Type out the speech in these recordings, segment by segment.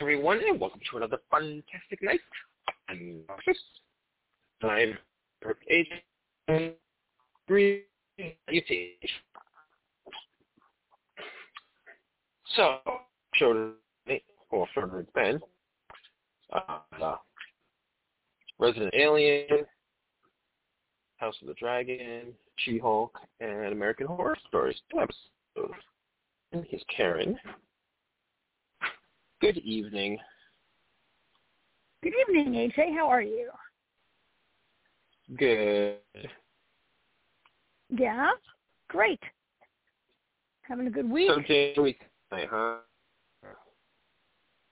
everyone, and welcome to another fantastic night. I'm Marcus. I'm agent three UT. So, showed or showed it's uh, Resident Alien, House of the Dragon, She-Hulk, and American Horror Stories. And here's Karen. Good evening. Good evening, AJ. How are you? Good. Yeah? Great. Having a good week? So Jamie tonight, huh?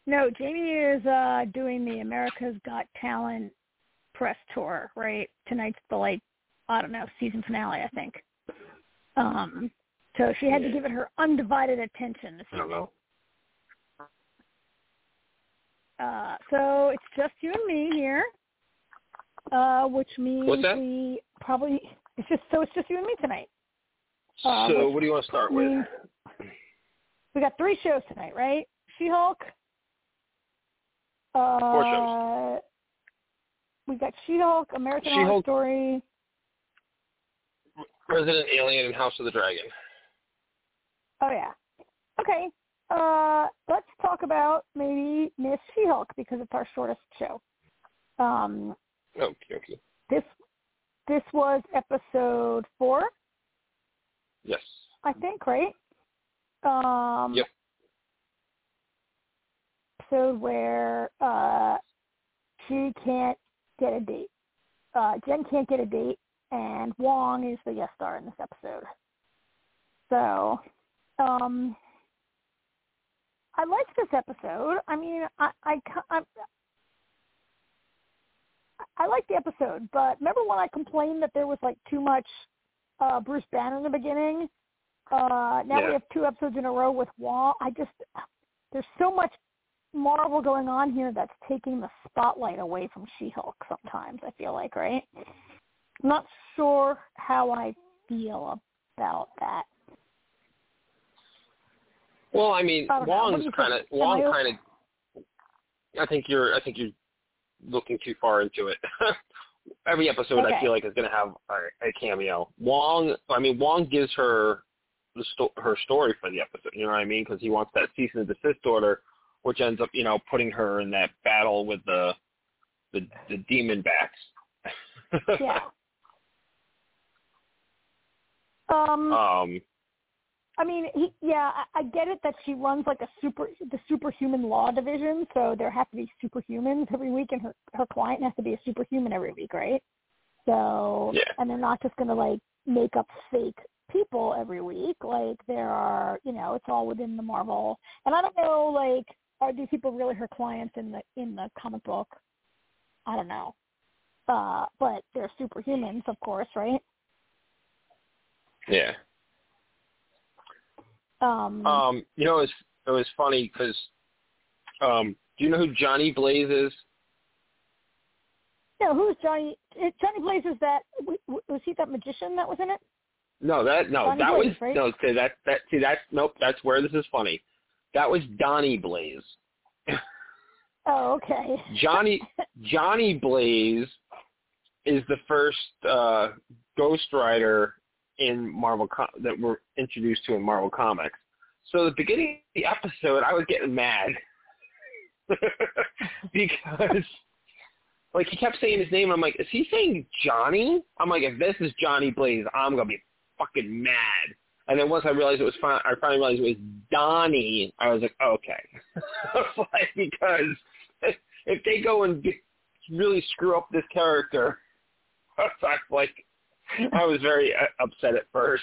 No, Jamie is uh doing the America's Got Talent press tour, right? Tonight's the like I don't know, season finale, I think. Um so she had to give it her undivided attention this I don't evening. know. Uh, so it's just you and me here, uh, which means we probably it's just so it's just you and me tonight. Uh, so what do you want to start with? we got three shows tonight, right? She-Hulk. Uh, Four shows. We got She-Hulk, American Horror She-Hulk. Story. Resident Alien and House of the Dragon. Oh yeah. Okay. Uh, let's talk about maybe Miss She-Hulk because it's our shortest show. Um, Okay, okay. this this was episode four, Yes. I think, right? Um, Yep. Episode where uh, she can't get a date. Uh, Jen can't get a date, and Wong is the guest star in this episode. So, um, I liked this episode. I mean, I I I, I like the episode, but remember when I complained that there was like too much uh Bruce Banner in the beginning? Uh now Yeah. we have two episodes in a row with Wong. I just there's so much Marvel going on here that's taking the spotlight away from She-Hulk sometimes, I feel like, right? I'm not sure how I feel about that. Well, I mean, I don't know. What do Wong's kind of Wong kind of. I think you're. I think you're looking too far into it. Every episode, I feel like, is going to have a, a cameo. Wong. I mean, Wong gives her the sto- her story for the episode. You know what I mean? Because he wants that cease and desist order, which ends up, you know, putting her in that battle with the the, the demon bats. Yeah. Um um. I mean, he, yeah, I, I get it that she runs like a super, the superhuman law division, so there have to be superhumans every week, and her her client has to be a superhuman every week, right? So, Yeah. and they're not just going to like make up fake people every week. Like there are, you know, it's all within the Marvel. And I don't know, like, are these people really her clients in the in the comic book? I don't know. Uh, but they're superhumans, of course, right? Yeah. Um, Um, you know, it was it was funny because, um, do you know who Johnny Blaze is? No, who's Johnny? Johnny Blaze is that? Was he that magician that was in it? No, that no, Johnny that Blaze, was right? no. See that that see that's nope. That's where this is funny. That was Donnie Blaze. Oh, okay. Johnny Johnny Blaze is the first uh, Ghost Rider in Marvel com- that we're introduced to in Marvel Comics. So the beginning of the episode, I was getting mad because like he kept saying his name. I'm like, is he saying Johnny? I'm like, if this is Johnny Blaze, I'm gonna be fucking mad. And then once I realized it was, fin- I finally realized it was Donnie. I was like, okay, like because if they go and really screw up this character, I was like, I was very uh, upset at first.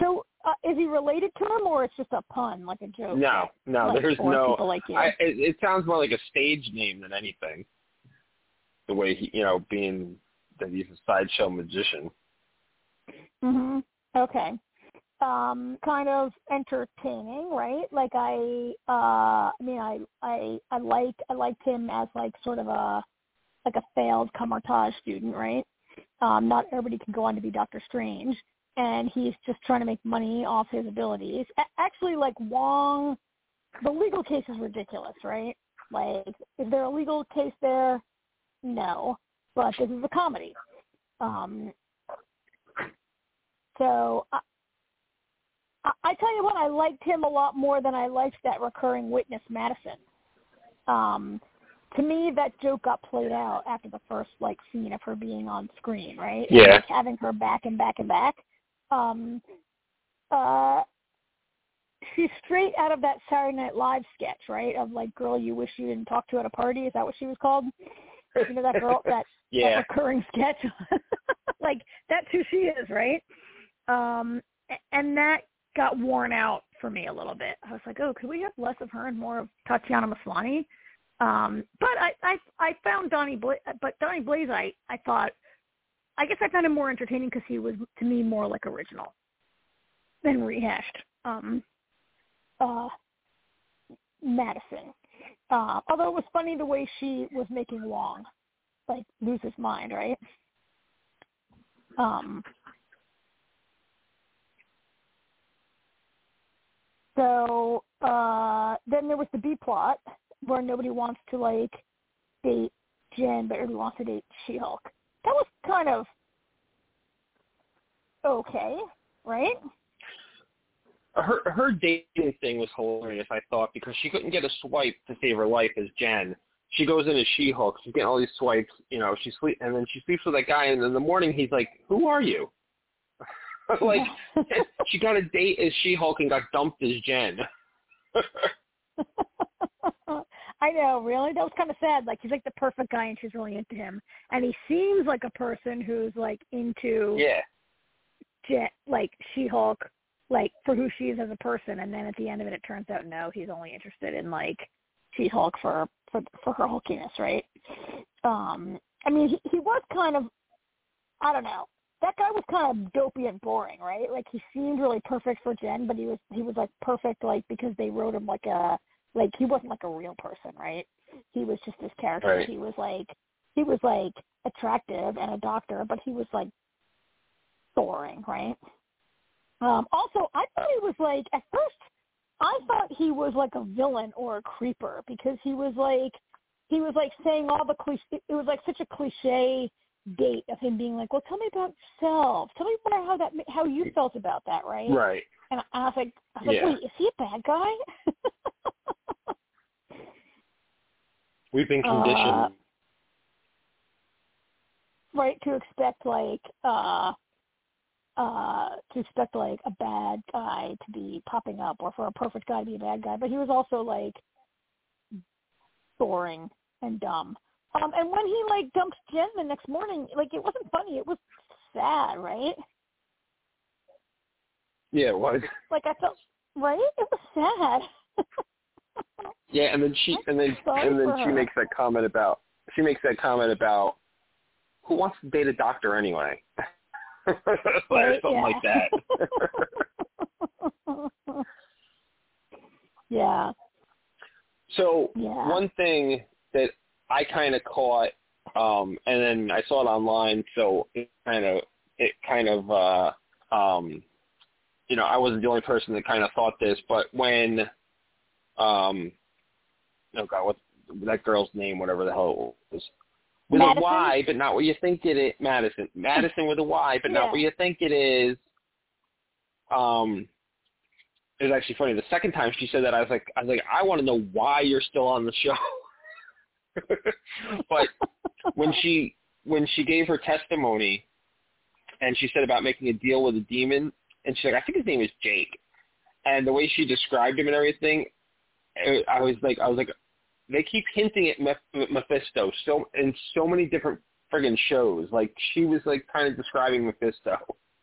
So, uh, is he related to him, or it's just a pun, like a joke? No, no, like, there's no. like you. I, it, it sounds more like a stage name than anything. The way he, you know, being that he's a sideshow magician. hmm Okay. Um, kind of entertaining, right? Like I, uh, I mean, I, I, I liked, I liked him as like sort of a, like a failed Kamar-Taj student, right? Um, not everybody can go on to be Doctor Strange, and he's just trying to make money off his abilities. Actually, like Wong the legal case is ridiculous, right? Like, is there a legal case there? No, but this is a comedy. Um, so I, I, I tell you what, I liked him a lot more than I liked that recurring witness Madison. Um, to me, that joke got played out after the first like scene of her being on screen, right? Yeah. Like, having her back and back and back. Um, uh, she's straight out of that Saturday Night Live sketch, right? Of like, girl, you wish you didn't talk to at a party. Is that what she was called? You know that girl, that, yeah. that recurring sketch. like that's who she is, right? Um, and that got worn out for me a little bit. I was like, oh, could we have less of her and more of Tatiana Maslany? Um, but I, I, I found Donnie, Bla- but Donnie Blaze, I, I thought, I guess I found him more entertaining because he was to me more like original than rehashed. Um, uh, Madison. Uh, although it was funny the way she was making Wong like lose his mind, right? Um, so uh, then there was the B plot where nobody wants to like date Jen, but everybody wants to date She-Hulk. That was kind of okay, right? her her dating thing was hilarious. I thought because she couldn't get a swipe to save her life as Jen. She goes into She-Hulk. She's getting all these swipes. You know, she sleep and then she sleeps with that guy. And in the morning, he's like, "Who are you?" like she got a date as She-Hulk and got dumped as Jen. I know, really. That was kind of sad. Like he's like the perfect guy, and she's really into him. And he seems like a person who's like into yeah, Jen, like She-Hulk, like for who she is as a person. And then at the end of it, it turns out no, he's only interested in like She-Hulk for for for her hulkiness, right? Um, I mean, he, he was kind of, I don't know. That guy was kind of dopey and boring, right? Like he seemed really perfect for Jen, but he was he was like perfect like because they wrote him like a like he wasn't like a real person, right? He was just this character. Right. He was like he was like attractive and a doctor, but he was like boring, right? Um also I thought he was like at first I thought he was like a villain or a creeper because he was like he was like saying all the cliche it was like such a cliche date of him being like, "Well, tell me about yourself. Tell me about how that how you felt about that, right?" right. And I I was like, I was like, Yeah. "Wait, is he a bad guy?" We've been conditioned. Uh, right to expect like uh uh to expect like a bad guy to be popping up or for a perfect guy to be a bad guy. But he was also like boring and dumb. Um and when he like dumps jen the next morning like it wasn't funny it was sad right? Yeah, it was. like i felt right? It was sad Yeah, and then she and then and then she makes that comment about she makes that comment about who wants to date a doctor anyway, or something like that. yeah so Yeah. one thing that I kind of caught, um, and then I saw it online, so it kind of it kind of uh, um, you know I wasn't the only person that kind of thought this, but when um, oh god, what's that girl's name? Whatever the hell it was. With Madison? a Y, but not what you think it is. Madison. Madison with a Y, but Yeah. not what you think it is. Um, it was actually funny. The second time she said that, I was like, I was like, I want to know why you're still on the show. but when she when she gave her testimony, and she said about making a deal with a demon, and she's like, I think his name is Jake, and the way she described him and everything, I was like, I was like, they keep hinting at Meph- Mephisto so in so many different friggin' shows. Like she was like kind of describing Mephisto,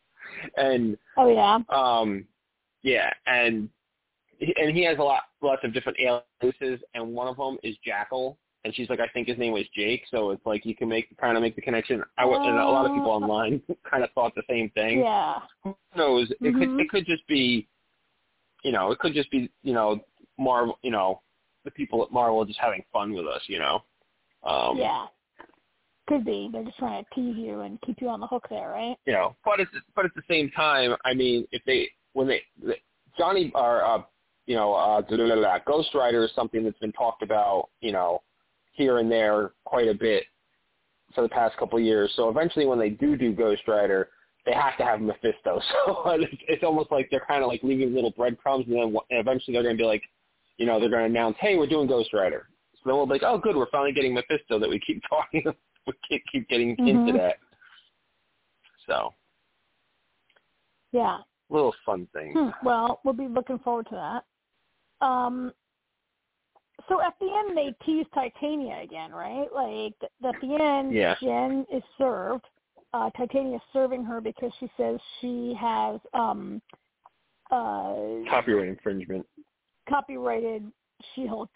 and oh yeah um, yeah, and he- and he has a lot lots of different aliases, and one of them is Jackal. And she's like, I think his name was Jake, so it's like you can make kind of make the connection. I w- and a lot of people Oh. online kind of thought the same thing. yeah Who knows? It Mhm. could it could just be, you know, it could just be you know Marvel, you know, the people at Marvel just having fun with us, you know. Um, yeah. Could be. They're just trying to tease you and keep you on the hook there, right? you know, but at the, but at the same time, I mean, if they when they Johnny or uh, you know, uh, blah, blah, blah. Ghost Rider is something that's been talked about, you know, here and there quite a bit for the past couple of years. So eventually, when they do do Ghost Rider, they have to have Mephisto. So it's, it's almost like they're kind of like leaving little breadcrumbs, and then eventually they're going to be like, you know, they're going to announce, hey, we're doing Ghost Rider. So then we'll be like, oh, good, we're finally getting Mephisto that we keep talking, we keep, keep getting Mhm. into that. So Yeah. little fun thing. Hmm. Well, we'll be looking forward to that. Um, so at the end, they tease Titania again, right? Like th- at the end, Yeah. Jen is served. Uh, Titania is serving her because she says she has um, uh, Copyright infringement. Copyrighted She-Hulk,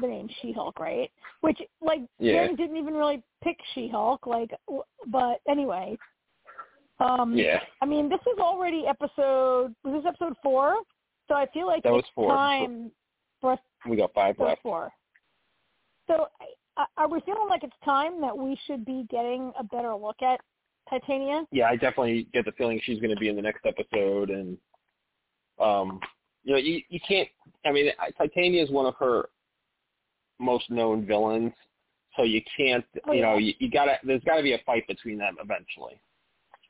the name She-Hulk, right? Which like Yeah. Jen didn't even really pick She-Hulk, like, but anyway. Um, Yeah. I mean, this is already episode. Was this episode four? So I feel like That was it's four. time for us We got five left. four. So I- are we feeling like it's time that we should be getting a better look at Titania? yeah, I definitely get the feeling she's going to be in the next episode, and um, you know, you you can't. I mean, Titania is one of her most known villains, so you can't. Oh, you know, you, you gotta. There's got to be a fight between them eventually.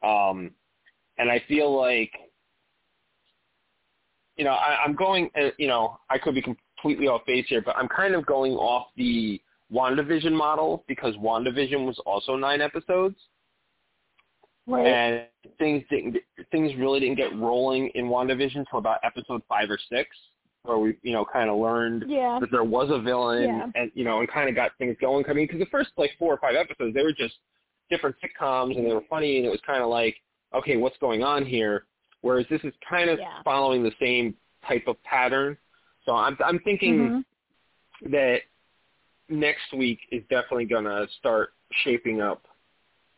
Um, and I feel like, you know, I, I'm going. Uh, you know, I could be completely off base here, but I'm kind of going off the WandaVision model because WandaVision was also nine episodes Right. and things didn't things really didn't get rolling in WandaVision until about episode five or six, where we you know kind of learned yeah. that there was a villain Yeah. and you know and kind of got things going. I mean, because the first like four or five episodes they were just different sitcoms and they were funny and it was kind of like okay, what's going on here? Whereas this is kind of Yeah. following the same type of pattern. So I'm I'm thinking Mhm. that next week is definitely going to start shaping up.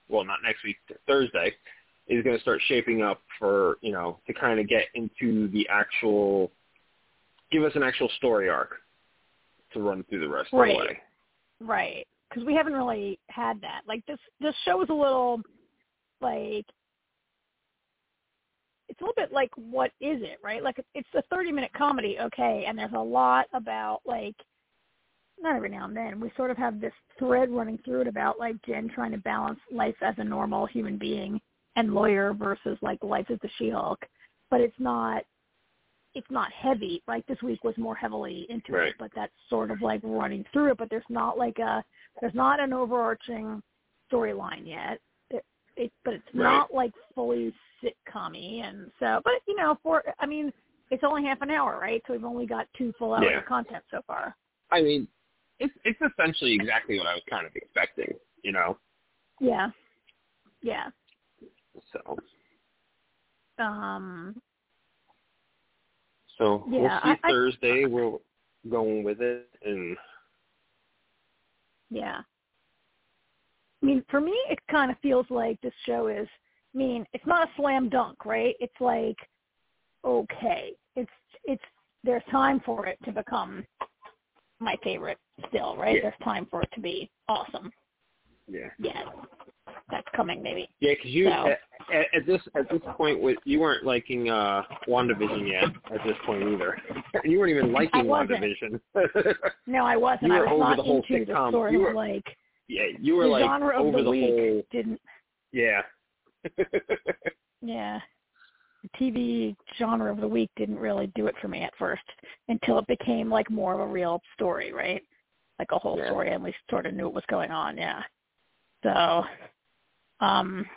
Well, not next week, Thursday is going to start shaping up for you know to kind of get into the actual, give us an actual story arc to run through the rest Right. of the way. Right. Because we haven't really had that. Like this, this show is a little like it's a little bit like what is it, right? Like it's a thirty-minute comedy, okay, and there's a lot about like not every now and then we sort of have this thread running through it about like Jen trying to balance life as a normal human being and lawyer versus like life as the She-Hulk, but it's not it's not heavy. Like this week was more heavily into Right. it, but that's sort of like running through it. But there's not like a there's not an overarching storyline yet. It, it but it's Right. not like fully sitcom-y, and so but you know for I mean it's only half an hour, right? So we've only got two full hours Yeah. of content so far. I mean, it's it's essentially exactly what I was kind of expecting, you know. Yeah, yeah. So Um, so we'll see I- I- Thursday. We're going with it, and Yeah. I mean, for me, it kind of feels like this show is. I mean, it's not a slam dunk, right? It's like, okay, it's it's there's time for it to become my favorite still, right? Yeah. There's time for it to be awesome. yeah. Yeah, that's coming maybe. Yeah, because you So- at, at, this at this point with you weren't liking uh WandaVision yet at this point either. You weren't even liking I. WandaVision. No, I wasn't. You I were was over not the whole the sitcom. sort You were- like yeah, you were the like genre of over the, the, week. whole Didn't yeah. Yeah. The TV genre of the week didn't really do it for me at first until it became like more of a real story, right? Like a whole Yeah. story and we sort of knew what was going on, yeah. So um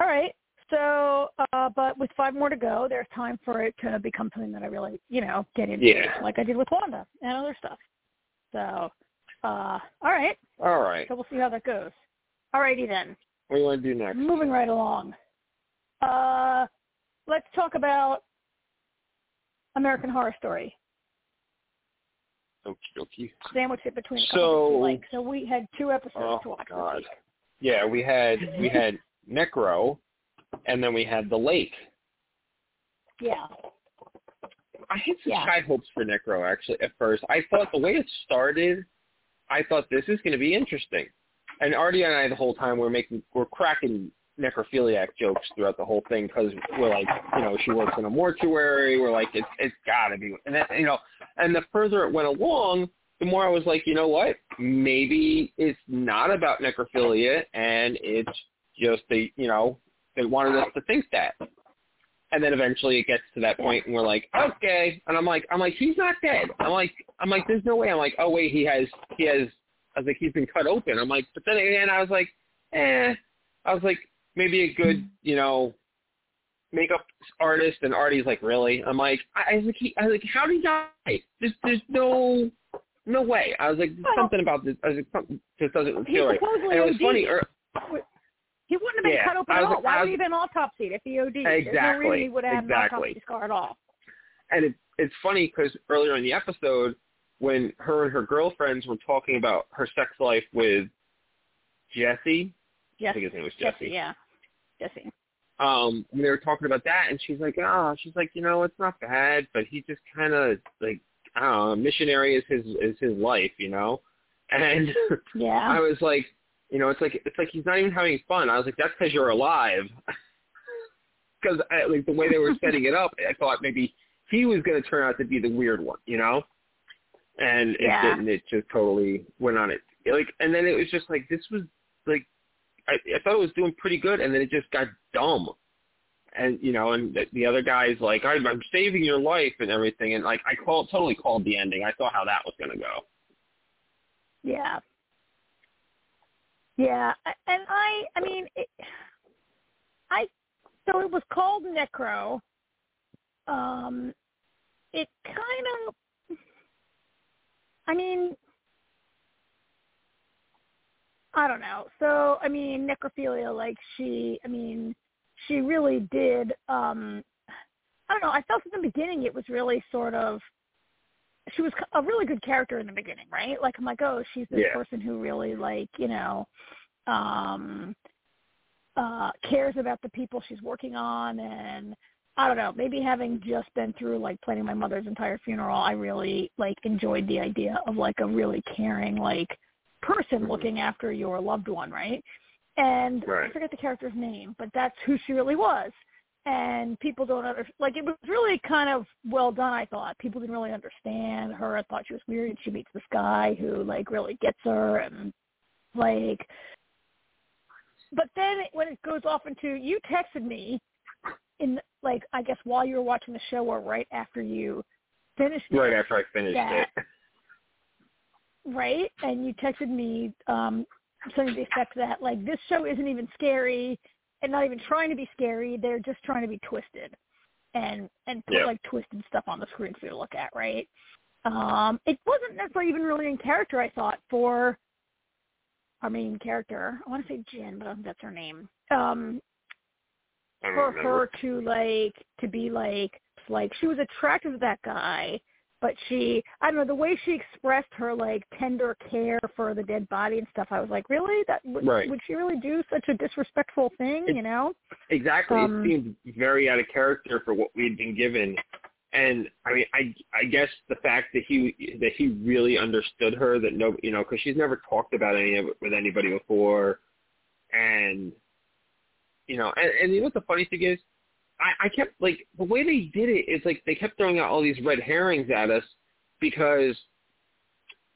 all right. So uh but with five more to go, there's time for it to become something that I really, you know, get into Yeah. like I did with Wanda and other stuff. So uh all right. All right. So we'll see how that goes. All righty then. What do you want to do next? Moving right along. Uh, let's talk about American Horror Story. Okie dokie. Sandwich it between a So- like. So we had two episodes Oh to watch God. this week. Yeah, we had we had Necro, and then we had the Lake. Yeah. I had such Yeah. high hopes for Necro actually at first. I thought the way it started, I thought this is going to be interesting. And Artie and I the whole time we're making we're cracking necrophiliac jokes throughout the whole thing because we're like, you know, she works in a mortuary. We're like, it's it's got to be, and you know, and the further it went along, the more I was like, you know what? Maybe it's not about necrophilia, and it's just they, you know, they wanted us to think that. And then eventually it gets to that point, and we're like, okay. And I'm like, I'm like, he's not dead. I'm like, I'm like, there's no way. I'm like, oh wait, he has, he has. I was like, he's been cut open. I'm like, but then again, I was like, eh. I was like, maybe a good, you know, makeup artist. And Artie's like, really? I'm like, I, I was like, he, I was like, how did he die? There's, there's no, no way. I was like, Well, something about this. I was like, something just doesn't feel right. And it was funny. Er, He wouldn't have been Yeah, cut open at all. Why I would he have been autopsied if he OD'd? There's no Exactly, reason he would have exactly. an autopsy scar at all. and it, it's funny because earlier in the episode, when her and her girlfriends were talking about her sex life with Jesse, I think his name was Jesse, Jesse. yeah. Jesse. Um, when they were talking about that, and she's like, "Oh, she's like, you know, it's not bad, but he just kind of like, I don't know, missionary is his is his life, you know." And yeah, I was like, you know, it's like it's like he's not even having fun. I was like, that's because you're alive. Because like the way they were setting it up, I thought maybe he was going to turn out to be the weird one, you know. And it Yeah. didn't. It just totally went on it. Like, and then it was just like this was I, I thought it was doing pretty good, and then it just got dumb. And you know, and the, the other guy's like, I'm, I'm saving your life and everything, and like I called totally called the ending. I saw how that was going to go. Yeah. Yeah, and I, I mean, it, I, so it was called Necro. Um, it kind of, I mean, I don't know. So, I mean, necrophilia, like she, I mean, she really did, um, I don't know, I felt at the beginning it was really sort of, she was a really good character in the beginning, right? Like I'm like, oh, she's this Yeah. person who really like, you know, um uh cares about the people she's working on and I don't know, maybe having just been through like planning my mother's entire funeral, I really like enjoyed the idea of like a really caring like person Mhm. looking after your loved one, right? And I forget the character's name, but that's who she really was and people don't under like it was really kind of well done i thought people didn't really understand her i thought she was weird she meets this guy who like really gets her and like but then when it goes off into you texted me in like i guess while you were watching the show or right after you finished Right after I finished that- it. Right? And you texted me um something to the effect that like this show isn't even scary and not even trying to be scary. They're just trying to be twisted and and put Yeah. like twisted stuff on the screen for you to look at, right? Um, it wasn't necessarily even really in character. I thought for our main character. I want to say Jen, but I don't think that's her name. Um, for remember. her to like to be like like she was attracted to that guy but she i don't know the way she expressed her like tender care for the dead body and stuff i was like really that would, Right. would she really do such a disrespectful thing It- you know Exactly. Um, it seemed very out of character for what we'd been given. And I mean, I I guess the fact that he that he really understood her that no, you know, because she's never talked about any of it with anybody before, and you know, and, and you know what the funny thing is, I I kept like the way they did it is like they kept throwing out all these red herrings at us because.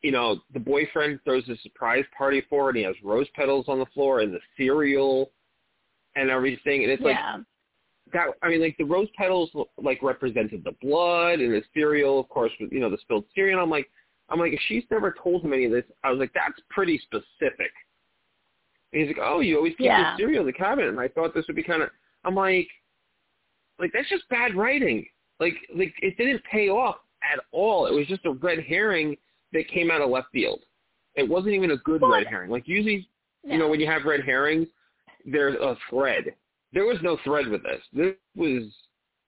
You know, the boyfriend throws a surprise party for her, and he has rose petals on the floor and the cereal and everything, and it's like that I mean, like the rose petals like represented the blood, and the cereal, of course, with you know the spilled cereal. And I'm like, I'm like, if she's never told him any of this, I was like, that's pretty specific. And he's like, oh, you always keep Yeah. the cereal in the cabinet, and I thought this would be kind of. I'm like, like that's just bad writing. Like, like it didn't pay off at all. It was just a red herring that came out of left field. It wasn't even a good red herring. Like usually, you know, when you have red herrings, there's a thread. There was no thread with this. This was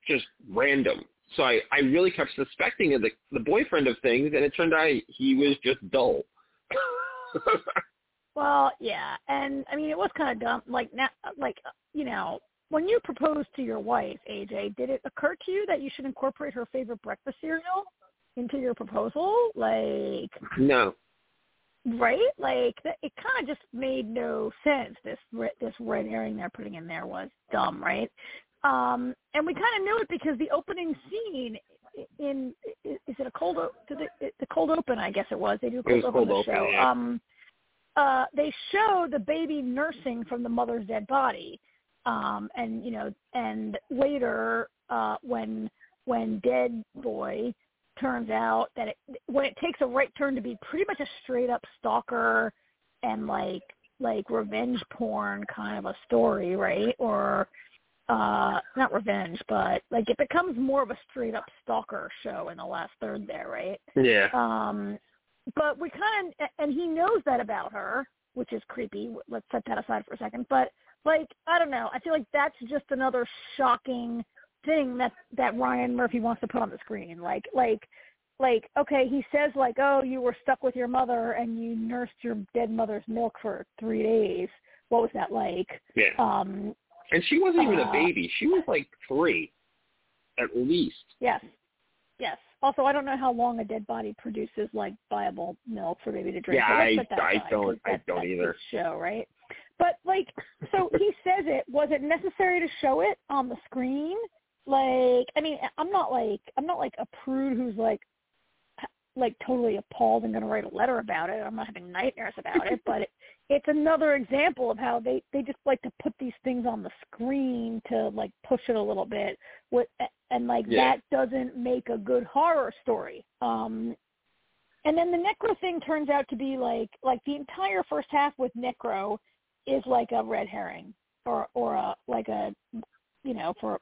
just random. So I, I really kept suspecting the, the boyfriend of things, and it turned out he was just dull. well yeah and i mean it was kind of dumb like now like you know when you proposed to your wife aj did it occur to you that you should incorporate her favorite breakfast cereal into your proposal like no. right? Like it kind of just made no sense. This this red herring they're putting in there was dumb, right? Um, and we kind of knew it because the opening scene in is it a cold the the cold open? I guess it was. They do a cold open cold the open, show. yeah. Um, uh, they show the baby nursing from the mother's dead body, um, and you know, and later uh, when when dead boy turns out that it, when it takes a right turn to be pretty much a straight up stalker and like like revenge porn kind of a story, right? Or uh not revenge, but like it becomes more of a straight up stalker show in the last third there, right? Yeah. Um but we kind of and he knows that about her, which is creepy. Let's set that aside for a second. But like I don't know, I feel like that's just another shocking thing that that Ryan Murphy wants to put on the screen. Like like like okay, he says like, "Oh, you were stuck with your mother and you nursed your dead mother's milk for 3 days." What was that like? Yeah. Um And she wasn't even uh, a baby. She was like three, at least. yes. Yes. Also, I don't know how long a dead body produces like viable milk for baby to drink. Yeah, I- I don't- I that- don't either. Show right, but like, so he says it. Was it necessary to show it on the screen? Like, I mean, I'm not like I'm not like a prude who's like like totally appalled and going to write a letter about it. I'm not having nightmares about it, but it, it's another example of how they they just like to put these things on the screen to like push it a little bit. What and like Yeah. that doesn't make a good horror story. Um and then the Necro thing turns out to be like like the entire first half with Necro is like a red herring or or a like a you know for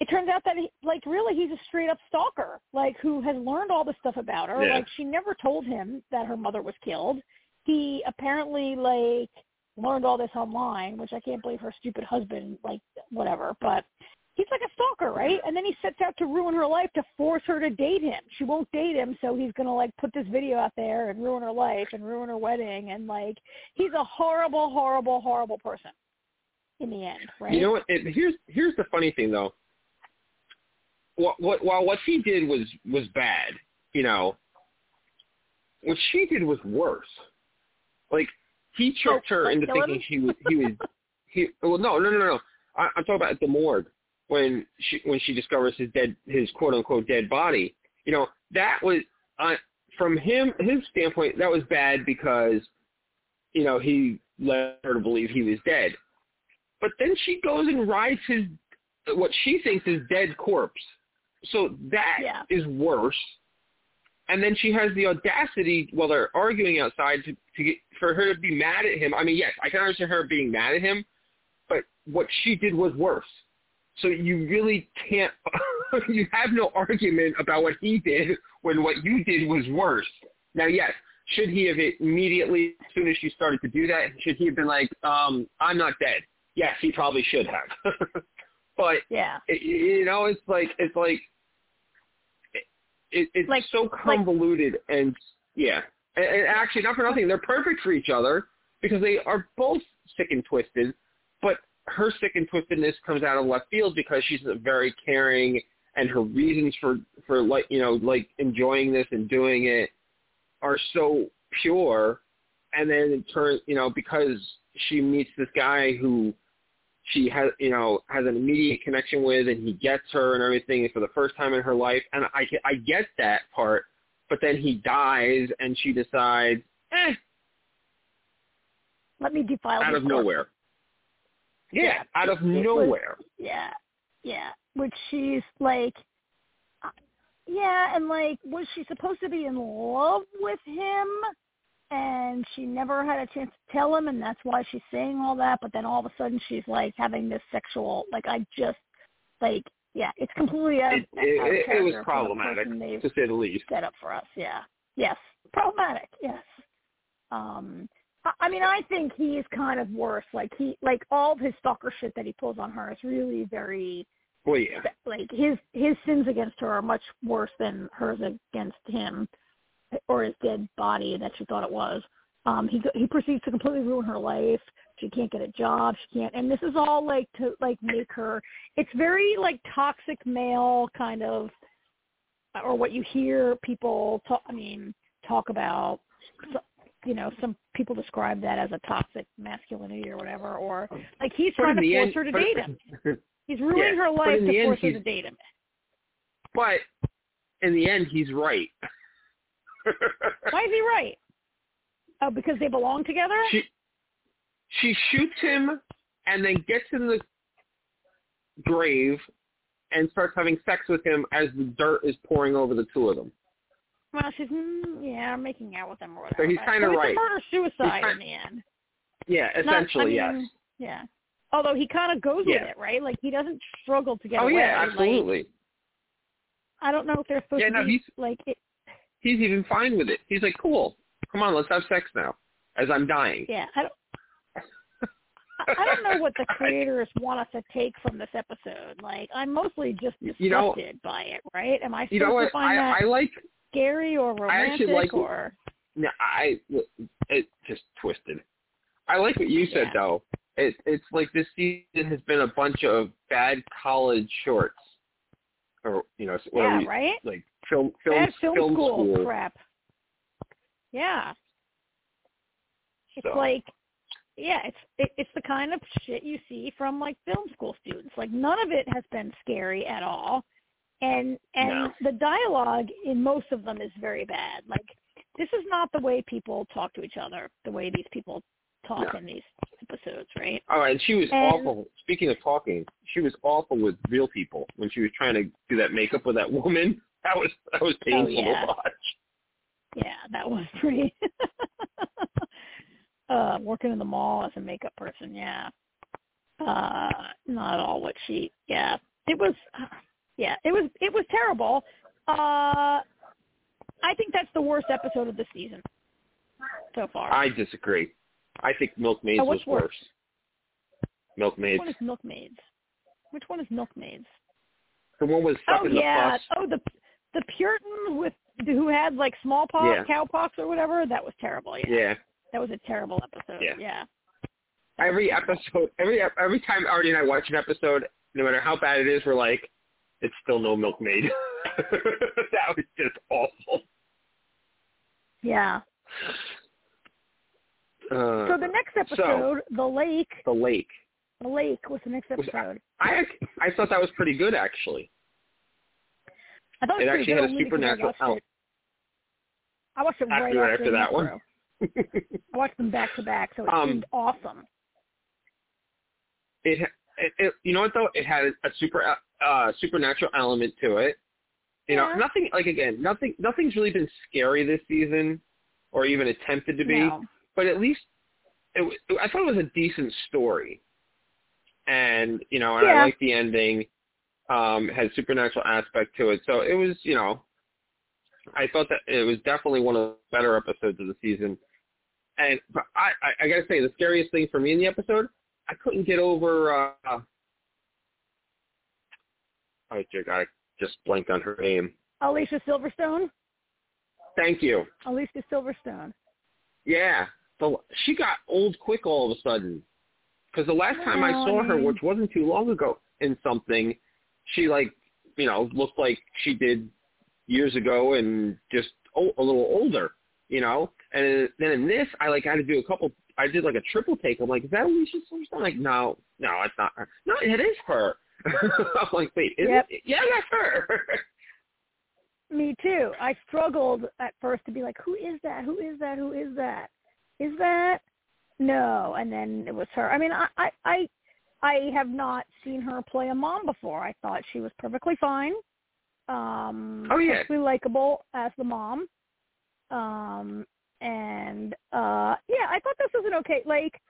it turns out that he, like really he's a straight up stalker like who has learned all this stuff about her Yeah. like she never told him that her mother was killed he apparently like learned all this online which i can't believe her stupid husband like whatever but he's like a stalker right and then he sets out to ruin her life to force her to date him she won't date him so he's going to like put this video out there and ruin her life and ruin her wedding and like he's a horrible horrible horrible person in the end right You know what? It, here's here's the funny thing though. What what while what he did was was bad, you know. What she did was worse. Like he tricked Oh, her oh, into thinking he was he was he. Well, no, no, no, no. I, I'm talking about at the morgue when she when she discovers his dead his quote unquote dead body. You know that was uh, from him his standpoint that was bad because you know he led her to believe he was dead. But then she goes and rides his what she thinks is dead corpse. So that is Yeah. worse. And then she has the audacity while they're arguing outside to, to get, for her to be mad at him. I mean, yes, I can understand her being mad at him, but what she did was worse. So you really can't. you have no argument about what he did when what you did was worse. Now, yes, should he have immediately, as soon as she started to do that, should he have been like, um, "I'm not dead"? Yes, he probably should have. but yeah it, you know, it's like it's like it, it, it's Like- so like- convoluted and yeah. And, and actually, not for nothing, they're perfect for each other because they are both sick and twisted. But her sick and twistedness comes out of left field because she's very caring, and her reasons for for like you know like enjoying this and doing it are so pure. And then it turns you know because she meets this guy who she has you know has an immediate connection with and he gets her and everything for the first time in her life. And I I get that part but then he dies and she decides eh let me defile out of nowhere yeah, out of it was- nowhere Yeah, yeah. Which she's like, uh, yeah, and like, was she supposed to be in love with him? And she never had a chance to tell him, and that's why she's saying all that. But then all of a sudden, she's like having this sexual, like, I just, like, yeah, it's completely out, of- it, it, out it was problematic to say the least set up for us. Yeah. Yes. Problematic. Yes. Um. I- mean, I think he is kind of worse. Like he, like all of his stalker shit that he pulls on her is really very, well yeah like his his sins against her are much worse than hers against him, or his dead body that she thought it was. Um. He he proceeds to completely ruin her life. She can't get a job. She can't, and this is all like to like make her. It's very like toxic male kind of or what you hear people talk I mean talk about so- you know some people describe that as a toxic masculinity or whatever, or oh. like he's But trying to force end- her to but- date him. He's ruining Yeah, her life to end, force her to date him. But in the end, he's right. Why is he right? Oh, because they belong together. she she shoots him and then gets in the grave and starts having sex with him as the dirt is pouring over the two of them. Well, she's mm, yeah, I'm making out with him or whatever. So he's but- kinda so it's right. a murder suicide in the end. Yeah, Not- I essentially, yes. Yeah. Although he kind of goes with it, right? Like he doesn't struggle to get Oh away. yeah, Like, absolutely. I don't know if they're supposed Yeah, to no, be he's- like it. He's even fine with it. He's like, "Cool, come on, let's have sex now." As I'm dying. Yeah, I don't. I don't know what the creators want us to take from this episode. Like, I'm mostly just disgusted You know- by it, right? Am I supposed You know to what? find I, that I like. Scary or I actually romantic like- or? No, I it just twisted. I like what you said Yeah. though. It it's like this season has been a bunch of bad college shorts, or you know, Yeah, you- right. like film film film, film school, school. crap. Yeah, it's So, like, yeah, it's it, it's the kind of shit you see from like film school students. Like none of it has been scary at all, and and No. the dialogue in most of them is very bad. Like this is not the way people talk to each other. The way these people talk No. in these episodes, right? Oh, and she was And- awful. Speaking of talking, she was awful with real people when she was trying to do that makeup with that woman. That was that was painful yeah. to watch. Yeah, that was pretty. uh, working in the mall as a makeup person, yeah. Uh, not all what she, yeah. It was, yeah, it was, it was terrible. Uh, I think that's the worst episode of the season so far. I disagree. I think Milkmaids Oh, was worse? worse. Which Milkmaids. one is Milkmaids? Which one is Milkmaids? The one was stuck Oh in the yeah. bus. Oh the the Puritan with who had like smallpox, Yeah. cowpox or whatever. That was terrible. Yeah. Yeah. That was a terrible episode. Yeah. yeah. Every terrible. episode, every every time Artie and I watch an episode, no matter how bad it is, we're like, it's still no milkmaid. that was just awful. Yeah. Uh, So the next episode, the lake, the lake. the lake was the next episode. I I thought that was pretty good actually. I thought it, it was actually pretty had a good only because supernatural element. I watched it right right after, after that one. I watched them back to back, so it Um, seemed awesome. it, it, it you know what though it had a super uh supernatural element to it you know nothing like again nothing nothing's really been scary this season or even attempted to be No. but at least it, w- i thought it was a decent story and you know and Yeah. i like the ending um had supernatural aspect to it so it was you know i thought that it was definitely one of the better episodes of the season and but i i, I gotta say the scariest thing for me in the episode I couldn't get over. uh Oh dear God, I just blanked on her name. Alicia Silverstone. Thank you. Alicia Silverstone. Yeah, the, she got old quick all of a sudden. Because the last time I saw her, which wasn't too long ago, in something, she like, you know, looked like she did years ago and just o- a little older, you know. And then in this, I like had to do a couple. I did like a triple take. I'm like, is that Alicia Silverstone? Like, no, no, it's not her. No, it is her. I'm like, wait, is Yep. it? Yeah, that's her. Me too. I struggled at first to be like, who is that? Who is that? Who is that? Is that? No. And then it was her. I mean, I, I, I, I have not seen her play a mom before. I thought she was perfectly fine. Um, Oh, yeah. perfectly likable as the mom. Um, and uh, yeah, I thought this was an okay. Like,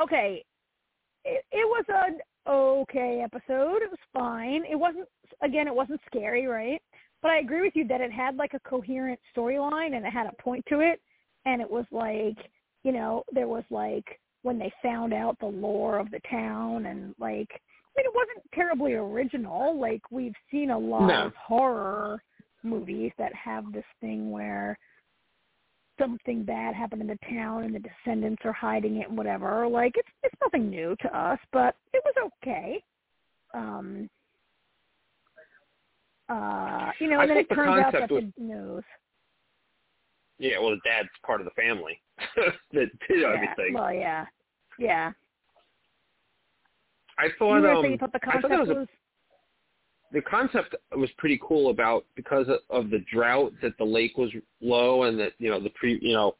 okay, it, it was an okay episode. It was fine. It wasn't. Again, it wasn't scary, right? But I agree with you that it had like a coherent storyline and it had a point to it. And it was like, you know, there was like when they found out the lore of the town and like, I mean, it wasn't terribly original. Like we've seen a lot No. of horror movies that have this thing where something bad happened in the town and the descendants are hiding it and whatever. Like it's it's nothing new to us, but it was okay. Um uh you know, I and then it the turns out that concept was- the knows. yeah, well, the dad's part of the family. that did yeah. everything. Well, yeah, yeah. I You thought were um saying you thought the I thought concept was was the concept was pretty cool about because of, the drought that the lake was low and that you know the pre you know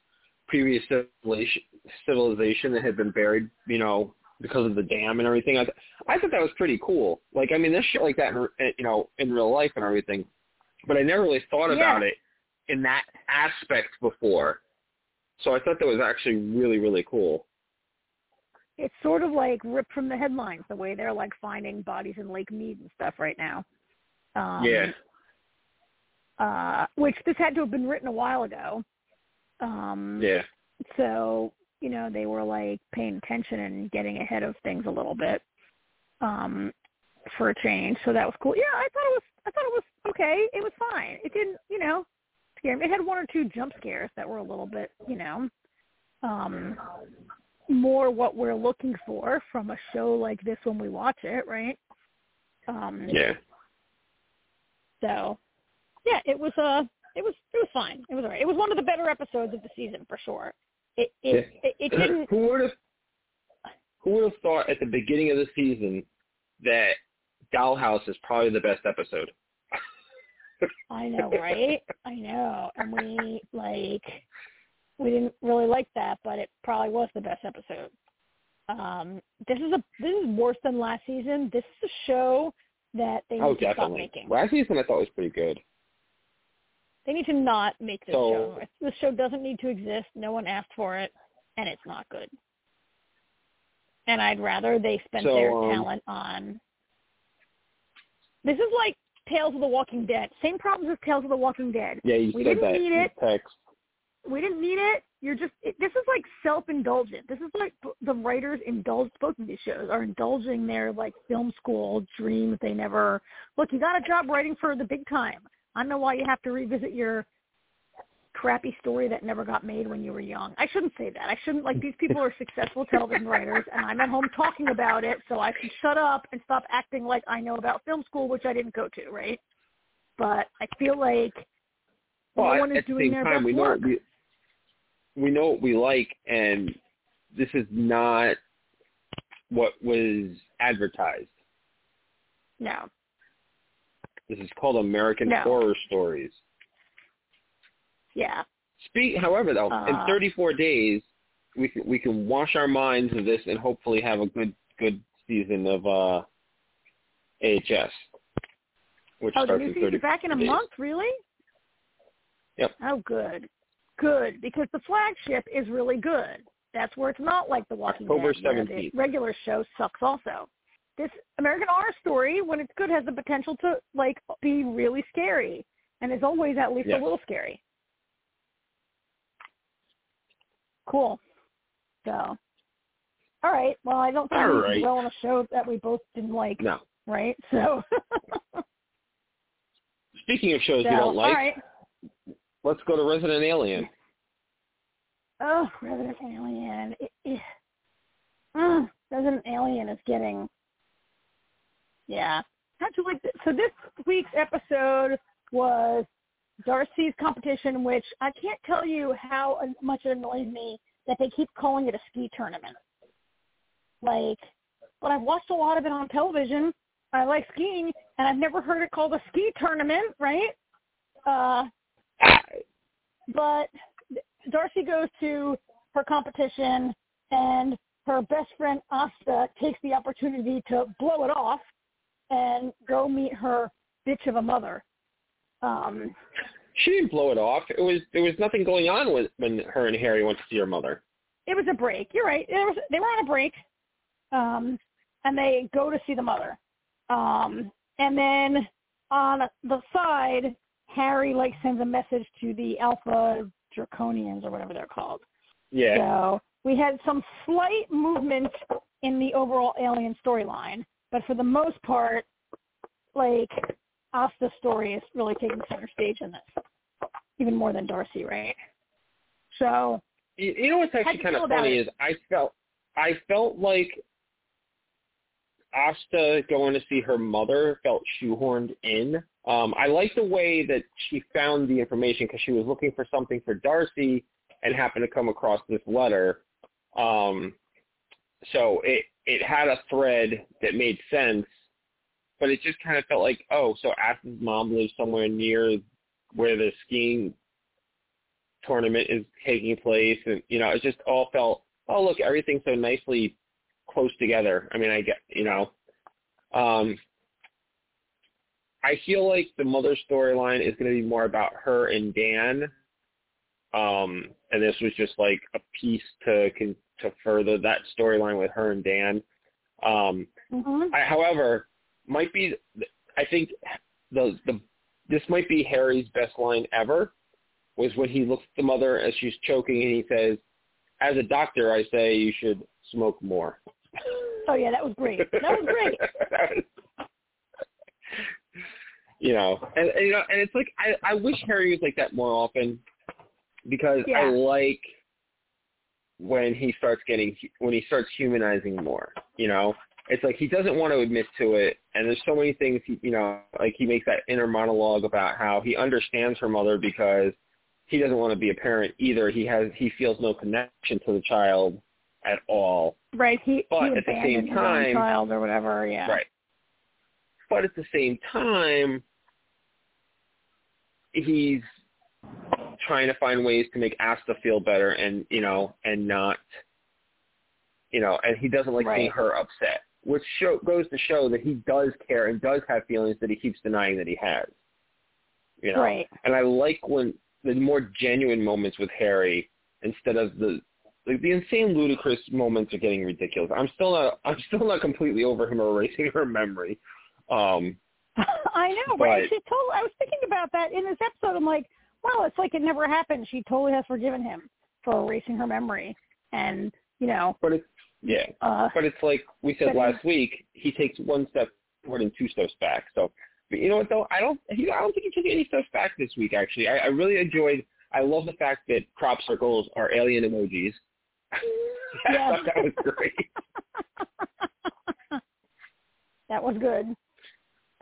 previous civilization civilization that had been buried you know because of the dam and everything. I th- I thought that was pretty cool. Like I mean, there's shit like that in, eh, you know in real life and everything, but I never really thought Yeah. about it in that aspect before. So I thought that was actually really really cool. It's sort of like ripped from the headlines the way they're like finding bodies in Lake Mead and stuff right now. Um, yeah. Uh, which this had to have been written a while ago. Um, Yeah. So you know they were like paying attention and getting ahead of things a little bit um, for a change. So that was cool. Yeah, I thought it was. I thought it was okay. It was fine. It didn't, you know, scare me. It had one or two jump scares that were a little bit, you know, um, more what we're looking for from a show like this when we watch it, right? Um, Yeah. So, yeah, it was uh it was it was fine. It was alright. It was one of the better episodes of the season for sure. It it it, it didn't. who would have who would have thought at the beginning of the season that Dollhouse is probably the best episode? I know, right? I know, and we like we didn't really like that, but it probably was the best episode. Um, this is a this is worse than last season. This is a show that they need oh, to stop definitely. making. Last season I thought was pretty good. They need to not make this So- show. This show doesn't need to exist. No one asked for it, and it's not good. And I'd rather they spent So, their um, talent on. This is like Tales of the Walking Dead. Same problems as Tales of the Walking Dead. Yeah, you We said didn't that need it. text. We didn't need it. You're just. It, this is like self-indulgent. This is like the writers indulge. Both of these shows are indulging their like film school dream that they never. Look, you got a job writing for the big time. I don't know why you have to revisit your crappy story that never got made when you were young. I shouldn't say that. I shouldn't like these people are successful television writers and I'm at home talking about it, so I should shut up and stop acting like I know about film school, which I didn't go to, right? But I feel like Well, no one is doing same their time, best we know work. we we know what we like, and this is not what was advertised. No. This is called American No. Horror Stories. Yeah. Speak, however, though, in Uh, 34 days, we can we can wash our minds of this and hopefully have a good good season of uh, AHS, which Oh, the starts new in season 30 back in a days. month, really? Yep. Oh, good. Good, because the flagship is really good. That's where it's not like The Walking October Dead, where the 17th. regular show sucks also. This American Horror Story, when it's good, has the potential to, like, be really scary. And is always at least Yes. a little scary. Cool. So, all right. Well, I don't think All we right. well on a show that we both didn't like, No. right? So, Speaking of shows so you don't like, right. Let's go to Resident Alien. Oh, Resident Alien. It, it, uh, Resident Alien is getting. Yeah. How'd you like this? So this week's episode was Darcy's competition, which I can't tell you how much it annoys me that they keep calling it a ski tournament. Like, but I've watched a lot of it on television. I like skiing, and I've never heard it called a ski tournament, right? Uh, but Darcy goes to her competition and her best friend Asta takes the opportunity to blow it off and go meet her bitch of a mother. Um, She didn't blow it off. It was there was nothing going on when when her and Harry went to see her mother. it was a break. You're right. It was, they were on a break, um, and they go to see the mother. Um, and then on the side, Harry like sends a message to the Alpha Draconians or whatever they're called. Yeah. So we had some slight movement in the overall alien storyline, but for the most part, like Asta's story is really taking center stage in this, even more than Darcy, right? So You, you know what's actually kind of funny is I felt I felt like Asta going to see her mother felt shoehorned in. Um, I like the way that she found the information because she was looking for something for Darcy, and happened to come across this letter. Um, so it it had a thread that made sense, but it just kind of felt like, oh, so Aspen's mom lives somewhere near where the skiing tournament is taking place, and you know, it just all felt, oh, look, everything's so nicely close together. I mean, I get, you know, um, I feel like the mother storyline is going to be more about her and Dan, um, and this was just like a piece to to further that storyline with her and Dan. Um, mm-hmm. I, however, might be I think the the this might be Harry's best line ever was when he looks at the mother as she's choking and he says, "As a doctor, I say you should smoke more." Oh yeah, that was great. That was great. you know, and, and you know, and it's like I I wish Harry was like that more often because yeah. I like when he starts getting when he starts humanizing more. You know, it's like he doesn't want to admit to it, and there's so many things. He, you know, like he makes that inner monologue about how he understands her mother because he doesn't want to be a parent either. He has he feels no connection to the child at all. Right. He but he at the same time, child or whatever. Yeah. Right. But at the same time, he's trying to find ways to make Asta feel better and you know and not you know and he doesn't like right. seeing her upset which show, goes to show that he does care and does have feelings that he keeps denying that he has you know right. and I like when the more genuine moments with Harry instead of the like the insane ludicrous moments are getting ridiculous. I'm still not I'm still not completely over him erasing her memory. Um I know, but, right? She told I was thinking about that in this episode. I'm like, well, it's like it never happened. She totally has forgiven him for erasing her memory, and you know. But it's yeah. Uh, but it's like we said last week. He takes one step forward and two steps back. So, but you know what though? I don't. He, I don't think he took any steps back this week. Actually, I, I really enjoyed. I love the fact that crop circles are alien emojis. Yeah. That was great. that was good.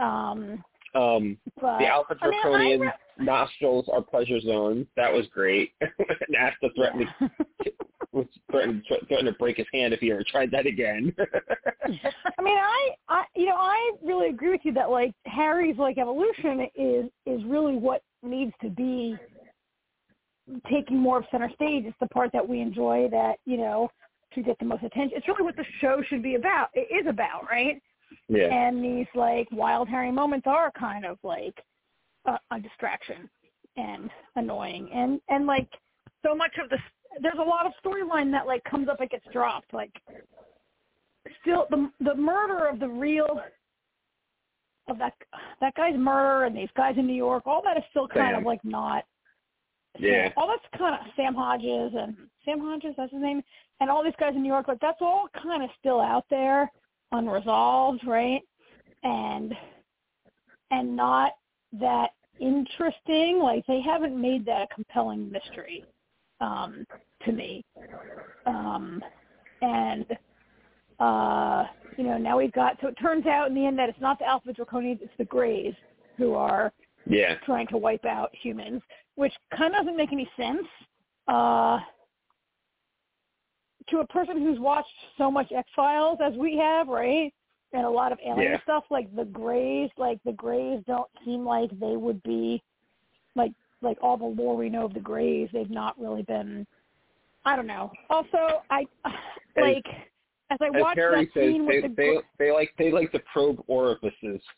Um, um, but, the Alpha Draconian I mean, re- nostrils are pleasure zones. That was great. and Asta threatened, yeah. to, was threatened, threatened to break his hand if he ever tried that again. I mean, I, I, you know, I really agree with you that like Harry's like evolution is is really what needs to be taking more of center stage. It's the part that we enjoy that you know to get the most attention. It's really what the show should be about. It is about, right? Yeah. And these like wild Harry moments are kind of like a, a distraction and annoying and and like so much of the there's a lot of storyline that like comes up and gets dropped like still the the murder of the real of that that guy's murder and these guys in New York all that is still kind Sam. of like not Yeah. all that's kind of Sam Hodges and Sam Hodges that's his name and all these guys in New York like that's all kind of still out there unresolved right and and not that interesting like they haven't made that a compelling mystery um to me um and uh you know now we've got so it turns out in the end that it's not the alpha draconians it's the greys who are Yeah. trying to wipe out humans which kind of doesn't make any sense uh to a person who's watched so much X Files as we have, right? And a lot of alien Yeah. stuff, like the Greys, like the Greys don't seem like they would be like like all the lore we know of the Greys, they've not really been I don't know. Also I like as I watched Harry that says, scene they, with the they they like they like to probe orifices.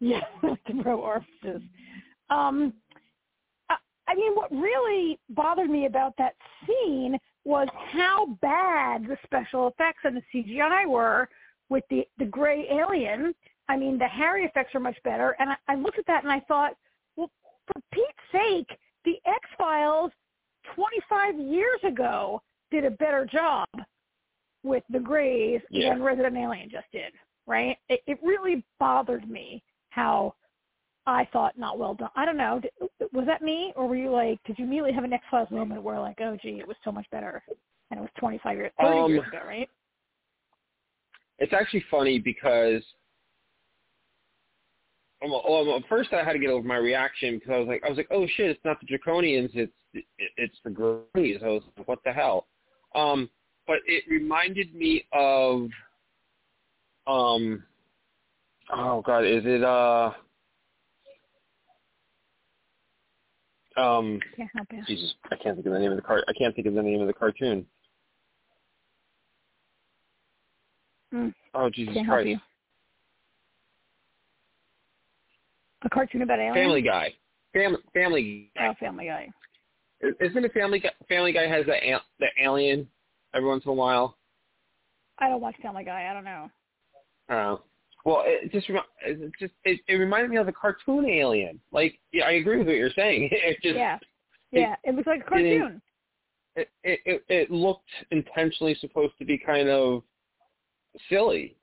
Yeah, the pro orifices. Um, I mean, what really bothered me about that scene was how bad the special effects and the CGI were with the the gray alien. I mean, the Harry effects are much better, and I, I looked at that and I thought, well, for Pete's sake, the X Files 25 years ago did a better job with the Greys Yeah. than Resident Alien just did. Right? It, it really bothered me how I thought not well done. I don't know. Did, was that me, or were you like? Did you immediately have an X Files moment where like, oh gee, it was so much better, and it was 25 years, 30 Um, years ago, right? It's actually funny because well, well, first I had to get over my reaction because I was like, I was like, oh shit, it's not the Draconians, it's it, it's the Greys. I was like, what the hell? Um, but it reminded me of, um, oh god, is it uh, um, Can't help you. Jesus, I can't think of the name of the car. I can't think of the name of the cartoon. Mm, Oh Jesus can't help Christ! you. A cartoon about aliens. Family Guy. Family Family Guy. Oh, Family Guy. Isn't it Family Guy? Family Guy has that al- the alien every once in a while. I don't watch Family Guy. I don't know. Uh, well, it just it just it, it reminded me of the cartoon Alien. Like, yeah, I agree with what you're saying. It just yeah. Yeah. It, looks like a cartoon. it, it it it looked intentionally supposed to be kind of silly.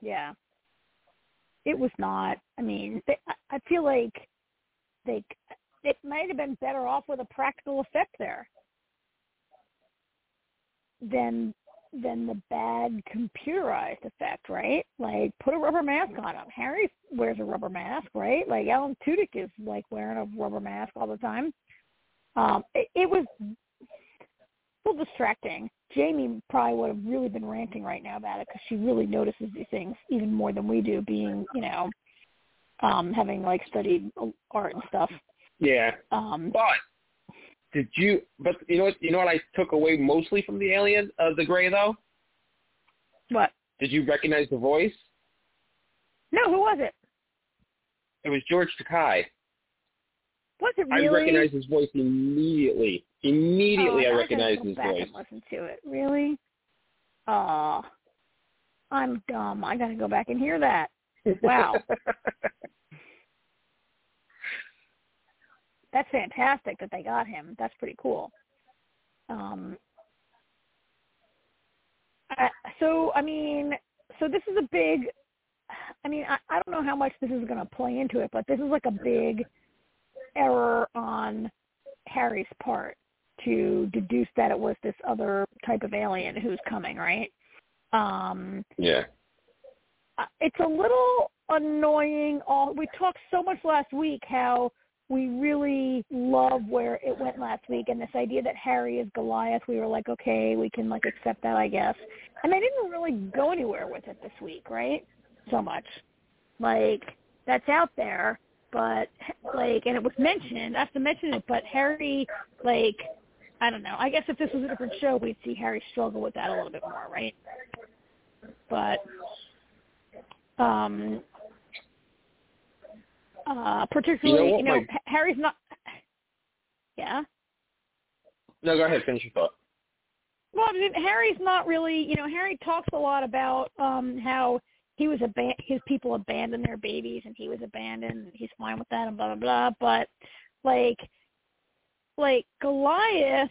Yeah. It was not. I mean, they, I- I feel like they it might have been better off with a practical effect there than than the bad computerized effect, right? Like put a rubber mask on him. Harry wears a rubber mask, right? Like Alan Tudyk is like wearing a rubber mask all the time. Um, it, it was a little distracting. Jamie probably would have really been ranting right now about it because she really notices these things even more than we do, being you know, um, having like studied art and stuff. Yeah, Um, but did you? But you know what? You know what I took away mostly from the Alien, uh, the Gray though. what? Did you recognize the voice? No, who was it? It was George Takei. Was it really? I recognized his voice immediately. Immediately, oh, I recognized gotta go his back voice. And listen to it. Really? Oh, I'm dumb. I gotta go back and hear that. Wow. That's fantastic that they got him. That's pretty cool. Um, I, so I mean, so this is a big. I mean, I, I don't know how much this is going to play into it, but this is like a big error on Harry's part to deduce that it was this other type of alien who's coming, right? Um, yeah. it's a little annoying. All we talked so much last week how we really love where it went last week, and this idea that Harry is Goliath. We were like, okay, we can like accept that, I guess. And they didn't really go anywhere with it this week, right? So much, like that's out there, but like, and it was mentioned. I have to mention it, but Harry, like, I don't know. I guess if this was a different show, we'd see Harry struggle with that a little bit more, right? But um uh particularly you know, Mike? Ha- Harry's not yeah No, go ahead. Finish your thought. well I mean, Harry's not really you know Harry talks a lot about um how he was aban- his people abandoned their babies and he was abandoned he's fine with that and blah blah blah but like like Goliath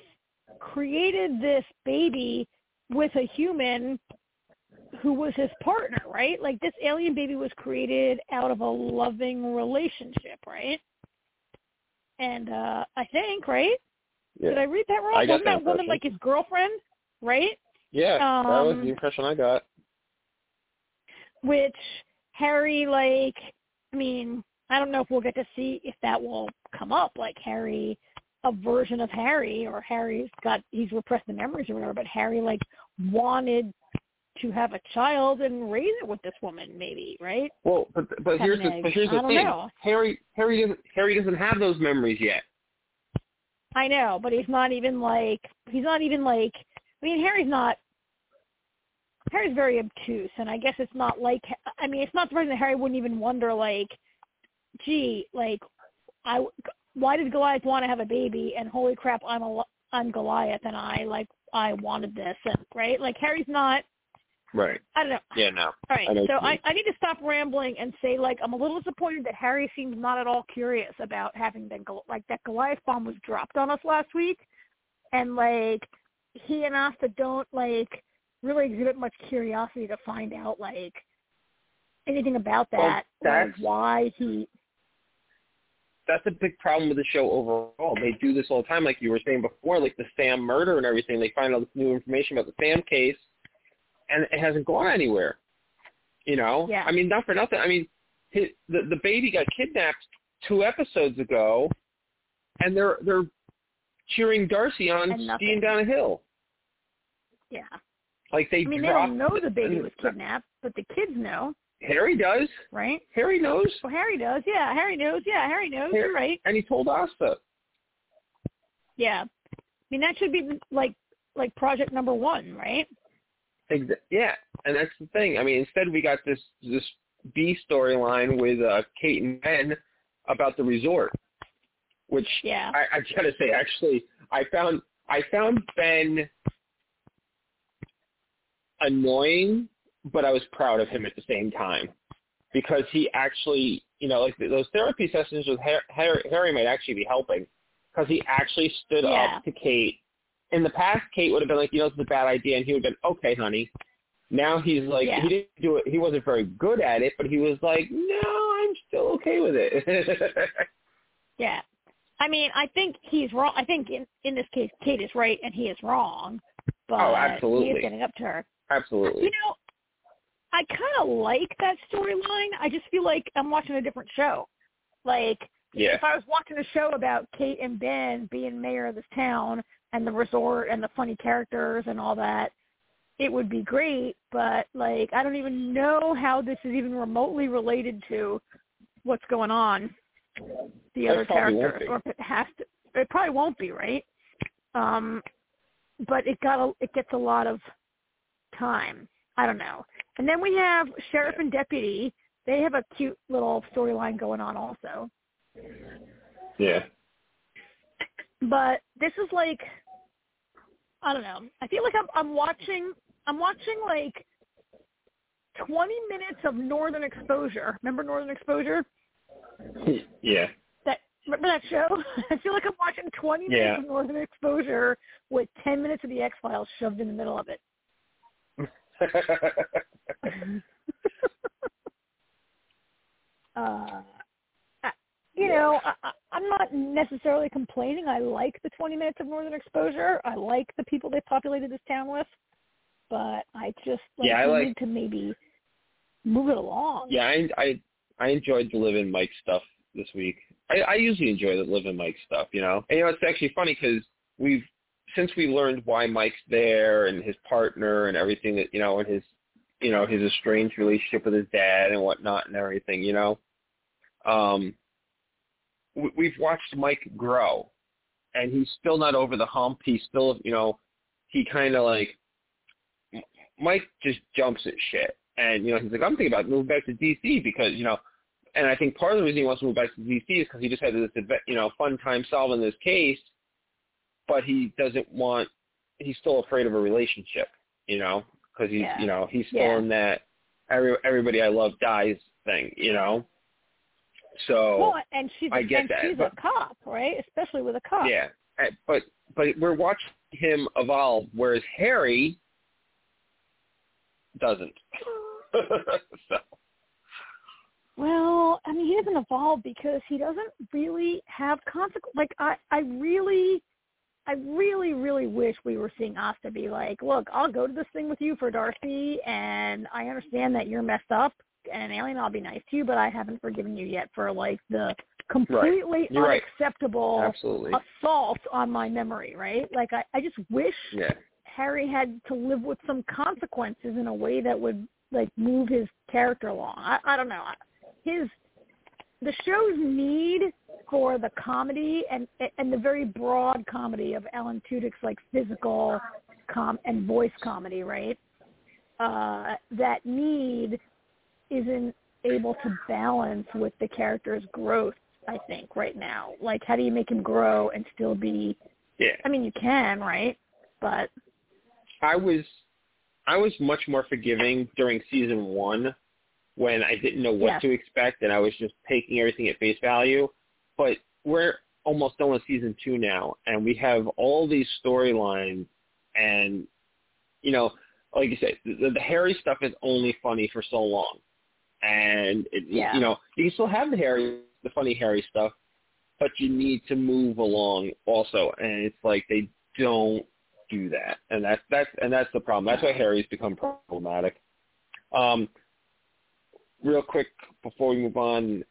created this baby with a human who was his partner, right? Like this alien baby was created out of a loving relationship, right? And uh I think, right? Did I read that wrong? I Wasn't that that woman like his girlfriend, right? Yeah, that was Um, the impression I got. Which Harry like I mean, I don't know if we'll get to see if that will come up, like Harry a version of Harry or Harry's got he's repressed the memories or whatever, but Harry like wanted to have a child and raise it with this woman maybe, right? Well, but but Have here's the egg. but here's the thing. know. Harry Harry doesn't Harry doesn't have those memories yet. I know, but he's not even like he's not even like I mean Harry's not Harry's very obtuse and I guess it's not like I mean it's not surprising that Harry wouldn't even wonder like gee like I why did Goliath want to have a baby and holy crap I'm a I'm Goliath and I like I wanted this and right like Harry's not Right. I don't know Yeah. No. all right, I so I. I need to stop rambling and say like I'm a little disappointed that Harry seems not at all curious about having been Gol- like that Goliath bomb was dropped on us last week, and like he and Asta don't like really exhibit much curiosity to find out like anything about Well, that or that's- why he. That's a big problem with the show overall. They do this all the time, like you were saying before, like the Sam murder and everything. They find out this new information about the Sam case, and it hasn't gone anywhere. You know. Yeah. I mean, not for nothing. I mean, his, the the baby got kidnapped two episodes ago, and they're they're cheering Darcy on skiing down a hill. Yeah. Like they I mean, they don't know the baby was kidnapped, but the kids know, Harry does. right? Harry knows, Well, Harry does. Yeah, Harry knows. Yeah, Harry knows. Harry- You're right. and he told Asta. Yeah. I mean, that should be like like project number one, right? Exa- Yeah, and that's the thing. I mean, instead we got this this B storyline with uh, Kate and Ben about the resort, which Yeah. I, I gotta say, actually, I found I found Ben annoying, but I was proud of him at the same time because he actually, you know, like those therapy sessions with Har- Harry, Harry might actually be helping because he actually stood Yeah. up to Kate. In the past, Kate would have been like, you know, this is a bad idea, and he would have been, okay, honey. Now he's like, Yeah. he didn't do it. He wasn't very good at it, but he was like, no, I'm still okay with it. Yeah. I mean, I think he's wrong. I think in in this case, Kate is right and he is wrong. But Oh, he absolutely. is getting up to her. Absolutely. You know, I kind of like that storyline. I just feel like I'm watching a different show. Like Yeah. if I was watching a show about Kate and Ben being mayor of this town and the resort and the funny characters and all that, it would be great. But like, I don't even know how this is even remotely related to what's going on. The other characters, or if it has to, it probably won't be right. Um, but it got a, it gets a lot of time. I don't know. And then we have sheriff and deputy. They have a cute little storyline going on also. Yeah. But this is like I don't know. I feel like I'm I'm watching I'm watching like 20 minutes of Northern Exposure. Remember Northern Exposure? Yeah. That remember that show? I feel like I'm watching 20 Yeah. minutes of Northern Exposure with 10 minutes of the X Files shoved in the middle of it. uh, you know, I, I'm not necessarily complaining. I like the 20 minutes of Northern Exposure. I like the people they populated this town with, but I just like, Yeah, I like- need to maybe move it along. yeah, I I I enjoyed the Liv and Mike stuff this week. I, I usually enjoy the Liv and Mike stuff, you know. And you know, it's actually funny because we've since we learned why Mike's there and his partner and everything that you know, and his you know his estranged relationship with his dad and whatnot and everything, you know. Um, we've watched Mike grow, and he's still not over the hump. He's still, you know, he kind of like Mike just jumps at shit. And, you know, he's like, I'm thinking about moving back to D.C. because, you know, and I think part of the reason he wants to move back to D.C. is because he just had this, you know, fun time solving this case, but he doesn't want, he's still afraid of a relationship, you know, because he's, Yeah. you know, he's still Yeah. in that every, everybody I love dies thing, you know. So, Well, and she's I get and that, she's but- a cop, right? Especially with a cop. yeah, Uh, but but we're watching him evolve, whereas Harry doesn't. so Well, I mean, he doesn't evolve because he doesn't really have consequence. Like, I, I really, I really, really wish we were seeing Asta be like, look, I'll go to this thing with you for Darcy, and I understand that you're messed up and an alien. I'll be nice to you, but I haven't forgiven you yet for like the completely right. unacceptable absolutely, assault on my memory. Right? Like, I, I just wish yeah, Harry had to live with some consequences in a way that would like move his character along. I, I don't know. His the show's need for the comedy and and the very broad comedy of Alan Tudyk's like physical com and voice comedy, right? Uh, that need isn't able to balance with the character's growth. I think right now, like how do you make him grow and still be? yeah. I mean, you can, right? But I was I was much more forgiving during season one when I didn't know what Yes. to expect and I was just taking everything at face value. But we're almost done with season two now, and we have all these storylines, and you know, like you said, the, the Harry stuff is only funny for so long, and it, Yeah. you know, you can still have the Harry, the funny Harry stuff, but you need to move along also, and it's like they don't do that, and that's that's and that's the problem. That's why Harry's become problematic. Um, real quick before we move on,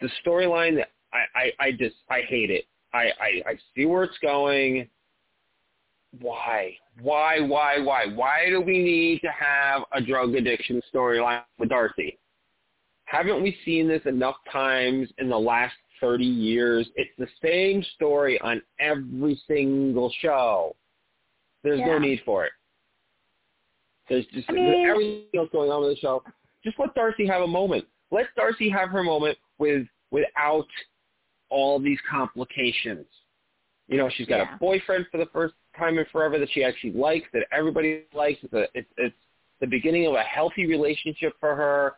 the storyline, I, I, I just, I hate it. I, I, I see where it's going. Why? Why, why, why? Why do we need to have a drug addiction storyline with Darcy? Haven't we seen this enough times in the last 30 years? It's the same story on every single show. There's Yeah. no need for it. There's just I mean- everything else going on with the show. Just let Darcy have a moment. Let Darcy have her moment with without all these complications. You know, she's got Yeah. a boyfriend for the first time in forever that she actually likes, that everybody likes. It's, a, it's, it's the beginning of a healthy relationship for her,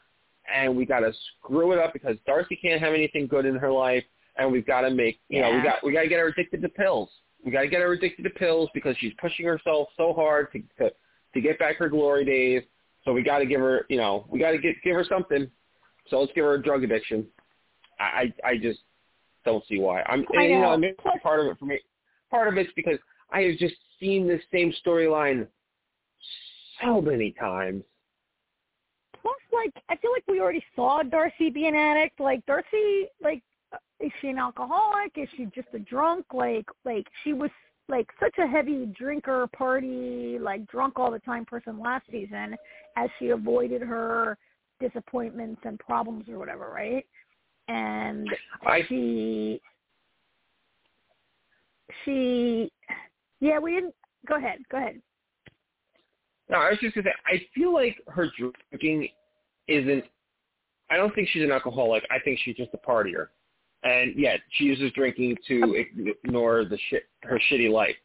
and we got to screw it up because Darcy can't have anything good in her life, and we've got to make, you know, we Yeah. got we got to get her addicted to pills. We got to get her addicted to pills because she's pushing herself so hard to to, to get back her glory days. So we got to give her, you know, we got to get give her something. So let's give her a drug addiction. I I I just don't see why. I'm I and, you know, know. maybe part of it for me. Part of it's because I have just seen this same storyline so many times. Like, I feel like we already saw Darcy be an addict. Like, Darcy, like, uh, is she an alcoholic? Is she just a drunk? Like, like she was like such a heavy drinker, party, like drunk all the time person last season, as she avoided her disappointments and problems or whatever, right? And I she, she, yeah, we didn't. Go ahead, go ahead. no, I was just gonna say I feel like her drinking isn't. I don't think she's an alcoholic. I think she's just a partier, and yet she uses drinking to ignore the shit her shitty life.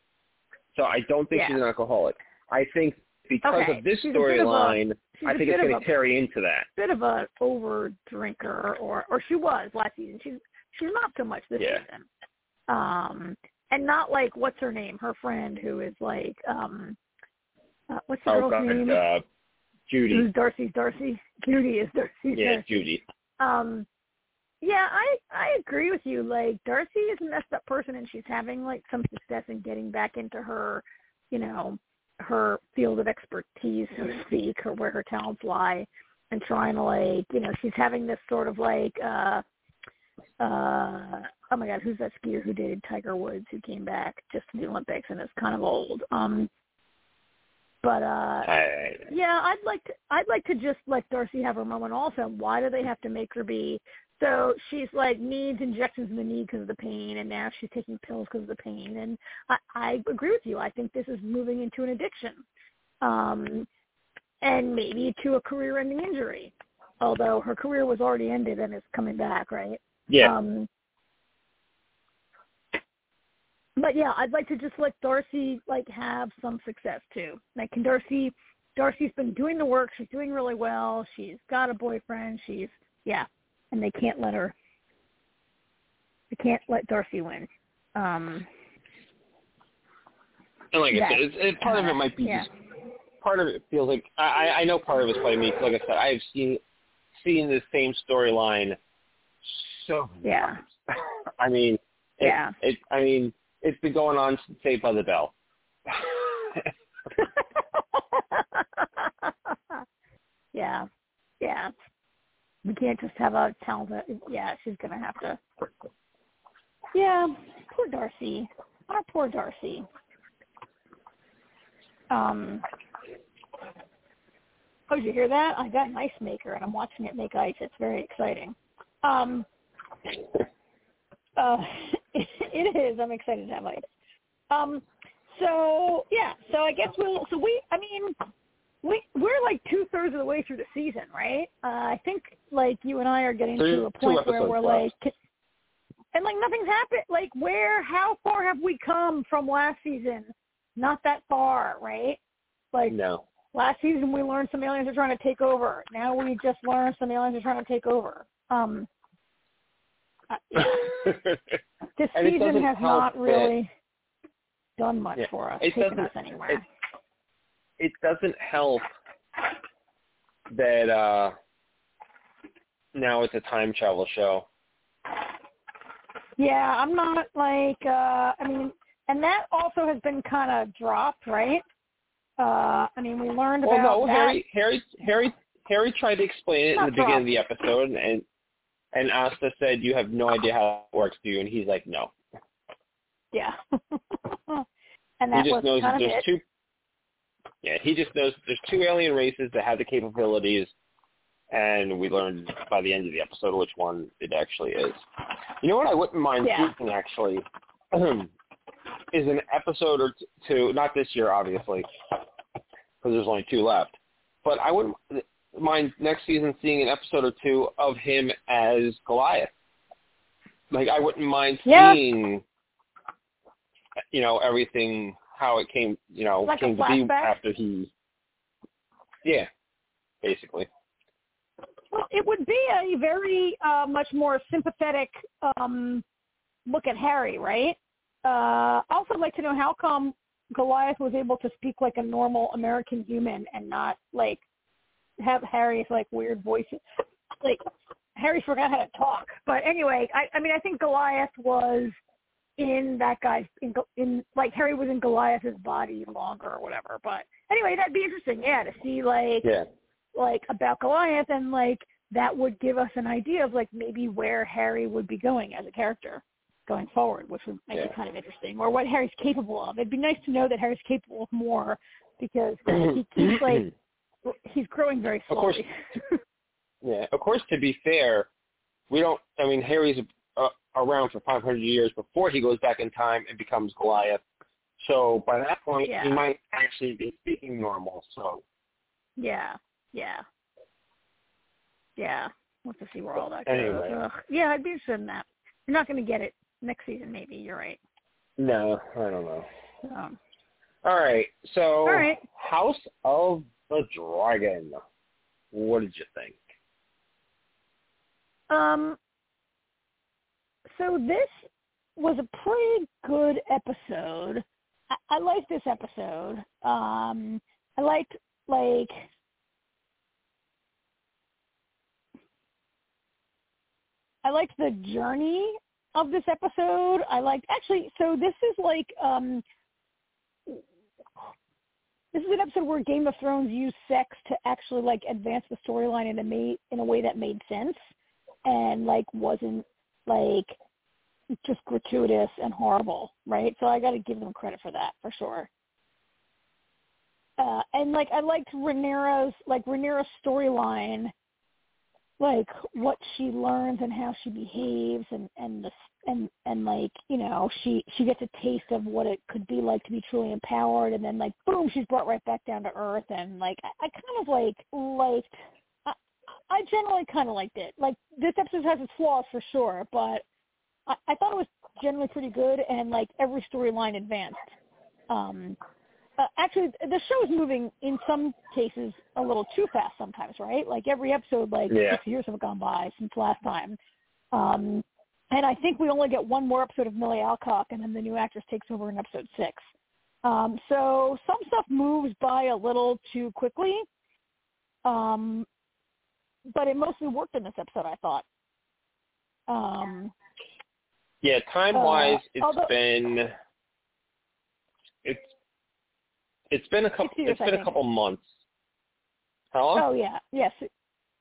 So I don't think Yeah. she's an alcoholic. I think because Okay, of this she's a bit of a- storyline, I think it's going to carry into that. bit of a over drinker or or she was last season. She's she's not so much this Yeah. season. Um and not like what's her name, her friend who is like um uh, what's the Oh girl's God, name? uh, Judy. Who's Darcy's Darcy? Judy is Darcy's Yeah, Darcy. Judy. Um yeah, I I agree with you. Like Darcy is a messed up person and she's having like some success in getting back into her, you know, her field of expertise, so to speak, or where her talents lie and trying to like, you know, she's having this sort of like uh uh oh my god, who's that skier who dated Tiger Woods who came back just to the Olympics and is kind of old. Um but uh I, yeah, I'd like to. I'd like to just let Darcy have her moment. Also, why do they have to make her be? So she's like needs injections in the knee because of the pain, and now she's taking pills because of the pain. And I, I agree with you. I think this is moving into an addiction, um, and maybe to a career-ending injury. Although her career was already ended and is coming back, right? yeah. Um, but yeah, I'd like to just let Darcy like have some success too. Like, can Darcy? Darcy's been doing the work. She's doing really well. She's got a boyfriend. She's yeah, and they can't let her. They can't let Darcy win. Um, and like I said, it's, it, part of it might be yeah. just part of it feels like I, I I know part of it's probably me. 'cause Like I said, I've seen seen the same storyline so many Yeah. times. I mean, it, Yeah. It I mean, it's been going on since Saved by the Bell. yeah, yeah. We can't just have a talented. Yeah, she's gonna have to. Yeah, poor Darcy. Our poor Darcy. Um. Oh, did you hear that? I got an ice maker, and I'm watching it make ice. It's very exciting. Um. Uh, it is. I'm excited to have ice. Um. So yeah. So I guess we'll. So we. I mean, we we're like two thirds of the way through the season, right? Uh, I think like you and I are getting Three- to a point where we're left. like, and like nothing's happened. Like where? How far have we come from last season? Not that far, right? Like no. last season we learned some aliens are trying to take over. Now we just learned some aliens are trying to take over. Um. this season has not really done much Yeah. for us, It taken doesn't- us anywhere. it- it doesn't help that uh now it's a time travel show. Yeah, I'm not like uh I mean and that also has been kind of dropped, right? Uh I mean, we learned Well, about no, that. Harry, Harry, Harry, Harry tried to explain it in the beginning of the episode, and and Asta said, "You have no idea how it works, do you?" And he's like, "No." Yeah. and that he was just knows that there's two. Yeah, he just knows there's two alien races that have the capabilities, and we learned by the end of the episode which one it actually is. You know what I wouldn't mind Yeah. seeing actually is an episode or two, not this year obviously, because there's only two left, but I wouldn't mind next season seeing an episode or two of him as Goliath. Like I wouldn't mind Yeah. seeing, you know, everything how it came, you know, Like came to be after he. Yeah, basically. Well, it would be a very uh, much more sympathetic um, look at Harry, right? Uh, also, I'd like to know how come Goliath was able to speak like a normal American human and not like have Harry's like weird voice. Like Harry forgot how to talk. But anyway, I, I mean, I think Goliath was in that guy's in, in like Harry was in Goliath's body longer or whatever. But anyway, that'd be interesting, yeah, to see like Yeah. like about Goliath and like that would give us an idea of like maybe where Harry would be going as a character going forward, which would make Yeah. it kind of interesting, or what Harry's capable of. It'd be nice to know that Harry's capable of more because he keeps like he's growing very slowly. Of course. Yeah, of course. To be fair, we don't. I mean, Harry's uh, around for 500 years before he goes back in time and becomes Goliath. So by that point, he might actually be speaking normal. So yeah, yeah, yeah. Have to see where all that goes. Anyway. Ugh. Yeah, I'd be interested in that. You're not going to get it next season, maybe. You're right. no, I don't know. Um, All right. So all right. House of the Dragon. What did you think? Um, so this was a pretty good episode. I, I liked this episode. Um, I liked like I liked the journey of this episode. I liked actually. So this is like um, this is an episode where Game of Thrones used sex to actually like advance the storyline in a ma- in a way that made sense and like wasn't like just gratuitous and horrible, right? So I got to give them credit for that for sure. Uh, and like I liked Rhaenyra's like Rhaenyra's storyline, like what she learns and how she behaves, and and the and and like you know she she gets a taste of what it could be like to be truly empowered, and then like boom, she's brought right back down to earth, and like I, I kind of like liked I, I generally kind of liked it. Like this episode has its flaws for sure, but I, I thought it was generally pretty good, and like every storyline advanced. Um, uh, actually, the show is moving in some cases a little too fast sometimes, right? Like every episode, like Yeah. six years have gone by since last time. Um, and I think we only get one more episode of Milly Alcock, and then the new actress takes over in episode six. Um, so some stuff moves by a little too quickly. Um, but it mostly worked in this episode, I thought. Um, Yeah, time wise, Uh, it's although- been it's it's been a couple years, it's been a couple months. How long? oh yeah, yes.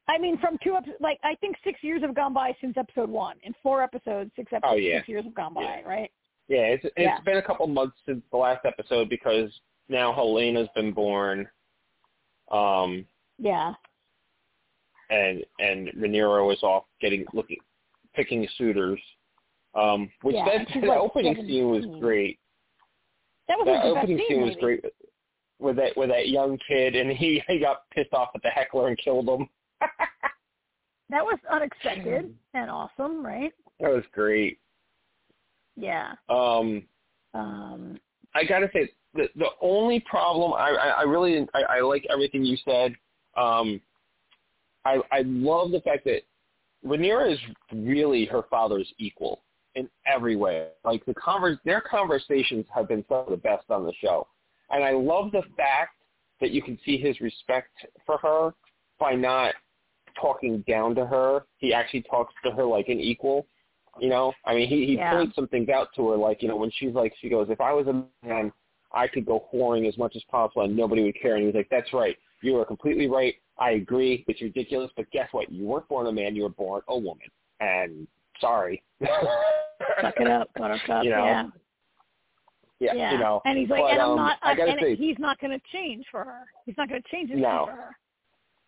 I mean, from two episodes, like I think six years have gone by since episode one. In four episodes, six episodes, Oh, yeah. six years have gone by, Yeah. right? Yeah, it's it's Yeah. been a couple months since the last episode because now Helaena's been born, um, Yeah, and and Rhaenyra was off getting looking picking suitors. Um, which Yeah, that and that like opening scene was great. that was That opening scene, scene was great with that with that young kid, and he he got pissed off at the heckler and killed him. That was unexpected and awesome, right? That was great. Yeah. Um, Um, I gotta say the the only problem I I, I really I, I like everything you said. Um, I I love the fact that Rhaenyra is really her father's equal in every way. Like the convers their conversations have been some of the best on the show, and I love the fact that you can see his respect for her by not talking down to her. He actually talks to her like an equal. You know, I mean, he he Yeah. points some things out to her, like you know, when she's like, she goes, if I was a man, I could go whoring as much as possible and nobody would care. And he was like, that's right. You are completely right. I agree. It's ridiculous, but guess what? You weren't born a man. You were born a woman. And sorry. Suck it up, buttercup. You know? Yeah. Yeah, yeah. you know. and he's like, but, and I'm um, not, I gotta and say, he's not going to change for her. He's not going to change his No. for her.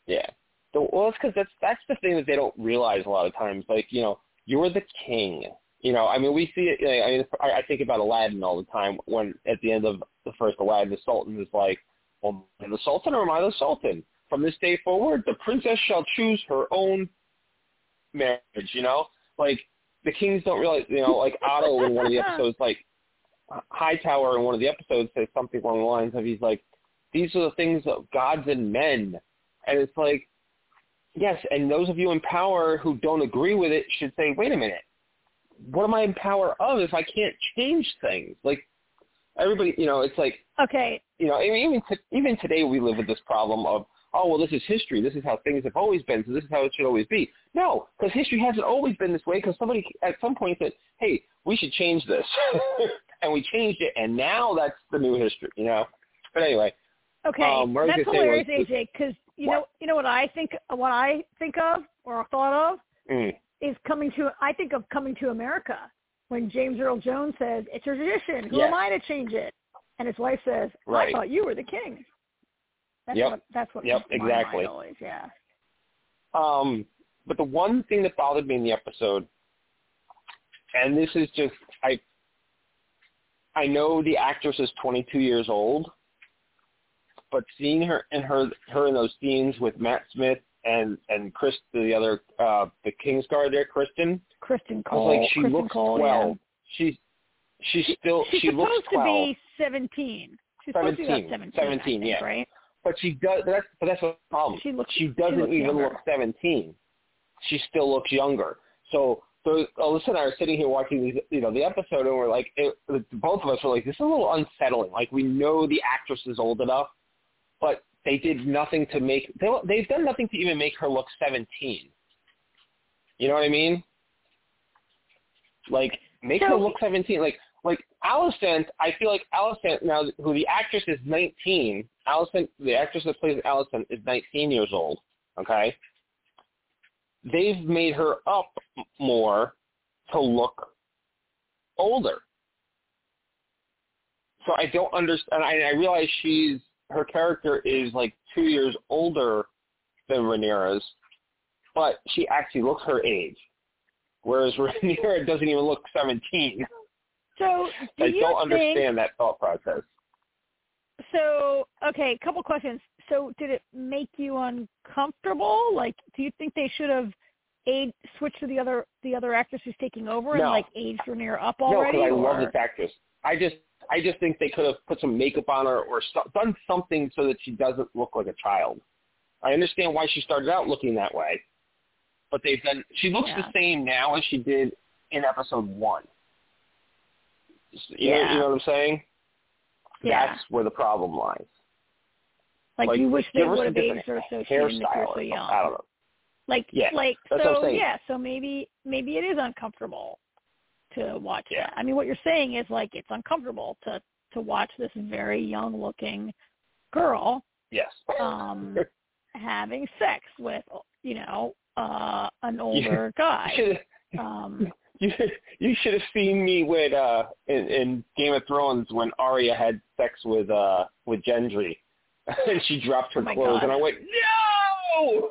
Yeah. The, well, it's because that's that's the thing that they don't realize a lot of times. Like, you know, you're the king. You know, I mean, we see it. You know, I mean, I, I think about Aladdin all the time. When at the end of the first Aladdin, the Sultan is like, "Well, am I the Sultan or am I the Sultan? From this day forward, the princess shall choose her own marriage." You know, like the kings don't realize. You know, like Otto in one of the episodes, like Hightower in one of the episodes says something along the lines of, "He's like, these are the things of gods and men," and it's like, yes, and those of you in power who don't agree with it should say, "Wait a minute." what am I in power of if I can't change things? Like everybody, you know, it's like Okay, you know, I mean, even t- even today we live with this problem of oh well, this is history. This is how things have always been. So this is how it should always be. No, because history hasn't always been this way. Because somebody at some point said, hey, we should change this, and we changed it, and now that's the new history. You know. But anyway, okay, Um, what I was that's hilarious, was- AJ. Because you What? know, you know what I think, what I think of or thought of mm, is coming to. I think of coming to America when James Earl Jones says it's a tradition. Who am I to change it? And his wife says, Right. "I thought you were the king." That's Yep. what. That's what. Yep, comes to my exactly. always, yeah. Um, but the one thing that bothered me in the episode, and this is just I, I know the actress is 22 years old, but seeing her in her her in those scenes with Matt Smith and and Chris, the other uh the Kingsguard there, Criston, Criston Cole. like, she Criston looks Cole, 12. Yeah. She's she's still She's she supposed looks to 12. be seventeen. She's supposed to be 17, seventeen. 17, think, yeah. Right. But she does. That's but that's the problem. She looks. she doesn't looks even younger. look 17. She still looks younger. So, so Alyssa and I are sitting here watching these, you know, the episode, and we're like, it, both of us were like, this is a little unsettling. Like we know the actress is old enough, but they did nothing to make they, they've done nothing to even make her look 17. You know what I mean? Like make her look 17. Like like Alicent, I feel like Alicent now, who the actress is 19. Alicent, the actress that plays Alicent is 19 years old. Okay, they've made her up more to look older. So I don't understand. I, I realize she's her character is like two years older than Rhaenyra's, but she actually looks her age, whereas Rhaenyra doesn't even look 17. So do I you don't think? understand that thought process. So okay, a couple questions. So did it make you uncomfortable? Like, do you think they should have aid switched to the other the other actress who's taking over and No. like aged Rhaenyra up No, already? because I or? love this actress. I just, I just think they could have put some makeup on her or so, done something so that she doesn't look like a child. I understand why she started out looking that way, but they've done. She looks Yeah. the same now as she did in episode one. You, know, Yeah. you know what I'm saying? Yeah. That's where the problem lies. Like, like, you wish they would have aged her so she didn't hairstyle so young. I don't know. Like, Yeah, like that's what I'm so yeah. So maybe maybe it is uncomfortable to watch Yeah. that. I mean, what you're saying is like it's uncomfortable to to watch this very young looking girl Yes. um having sex with you know uh an You- older You guy should, um you, you should have seen me with uh in, in Game of Thrones when Arya had sex with uh with Gendry, and she dropped her Oh clothes, God. and I went, no.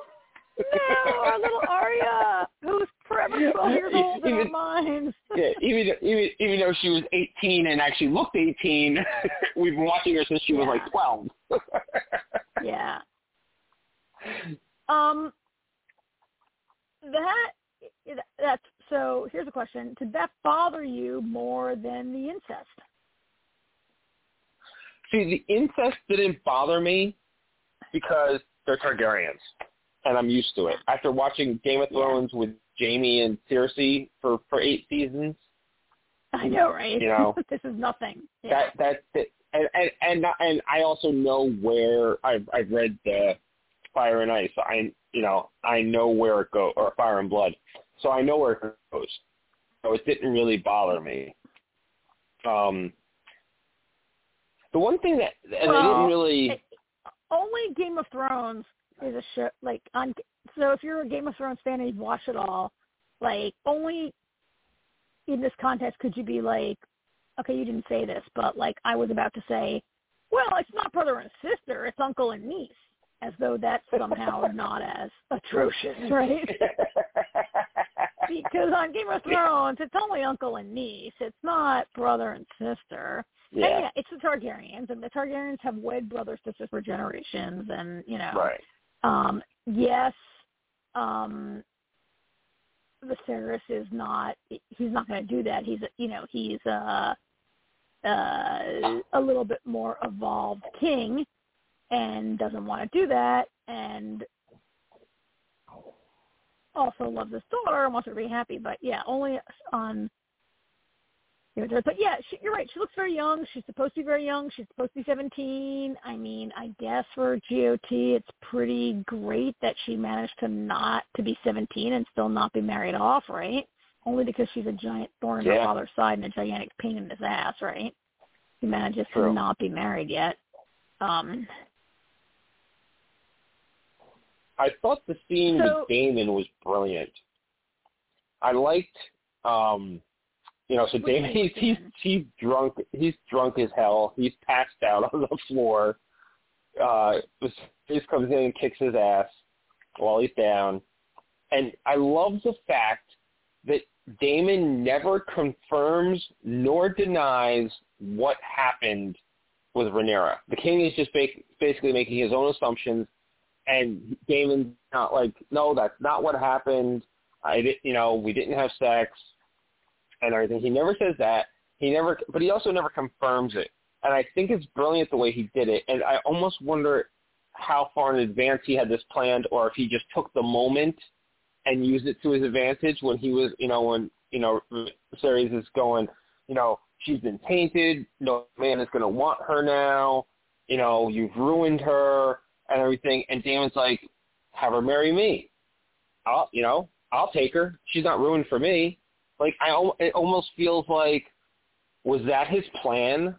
no our little Arya who's forever 12 years old in our minds yeah, even even even though she was 18 and actually looked 18, we've been watching her since she was like 12. yeah um that that's so here's a question did that bother you more than the incest See, the incest didn't bother me because they're Targaryens, and I'm used to it. After watching Game of. Thrones with Jaime and Cersei for for eight seasons, i know right You know, this is nothing yeah. that that, that and, and and and I also know where I've I've read the Fire and Ice. I you know I know where it goes or Fire and Blood, so I know where it goes. So it didn't really bother me. Um, the one thing that and Well, they didn't really it- only Game of Thrones is a show like on. So if you're a Game of Thrones fan and you've watched it all, like only in this context could you be like, okay, you didn't say this, but like I was about to say, well, it's not brother and sister, it's uncle and niece, as though that's somehow not as atrocious, right? because on Game of Thrones, it's only uncle and niece. It's not brother and sister. And yeah, yeah, it's the Targaryens, and the Targaryens have wed brothers sisters for generations, and you know, right. um, yes, um, Viserys is not. He's not going to do that. He's, you know, he's uh, uh, a little bit more evolved king, and doesn't want to do that, and also loves his daughter and wants her to be happy. But yeah, only on but yeah, she, you're right. She looks very young. She's supposed to be very young. She's supposed to be 17. I mean, I guess for GOT, it's pretty great that she managed to not to be 17 and still not be married off, right? Only because she's a giant thorn in her father's side and a gigantic pain in his ass, right? She manages True. to not be married yet. Um, I thought the scene So- with Daemon was brilliant. I liked, um, you know, so Daemon he's he's he's drunk he's drunk as hell. He's passed out on the floor. Uh, Viserys comes in and kicks his ass while he's down, and I love the fact that Daemon never confirms nor denies what happened with Rhaenyra. The king is just basically making his own assumptions and Daemon's not like, no, that's not what happened. I did, you know, we didn't have sex and everything. He never says that. He never, but he also never confirms it. And I think it's brilliant the way he did it. And I almost wonder how far in advance he had this planned, or if he just took the moment and used it to his advantage when he was, you know, when you know, series is going, you know, she's been tainted. No man is going to want her now. You know, you've ruined her and everything. And Daemon's like, have her marry me. I'll, you know, I'll take her. She's not ruined for me. Like, I, it almost feels like, was that his plan?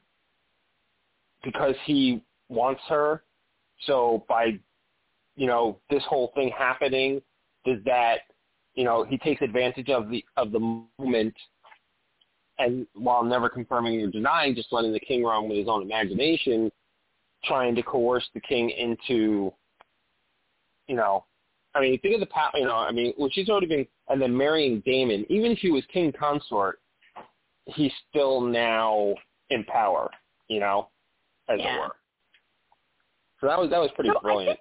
Because he wants her. So by, you know, this whole thing happening, does that, you know, he takes advantage of the of the moment, and while never confirming or denying, just letting the king run with his own imagination, trying to coerce the king into, you know, I mean, think of the you know, I mean, when she's already been, and then marrying Daemon, even if he was king consort, he's still now in power, you know, as Yeah. it were. So that was that was pretty So I brilliant.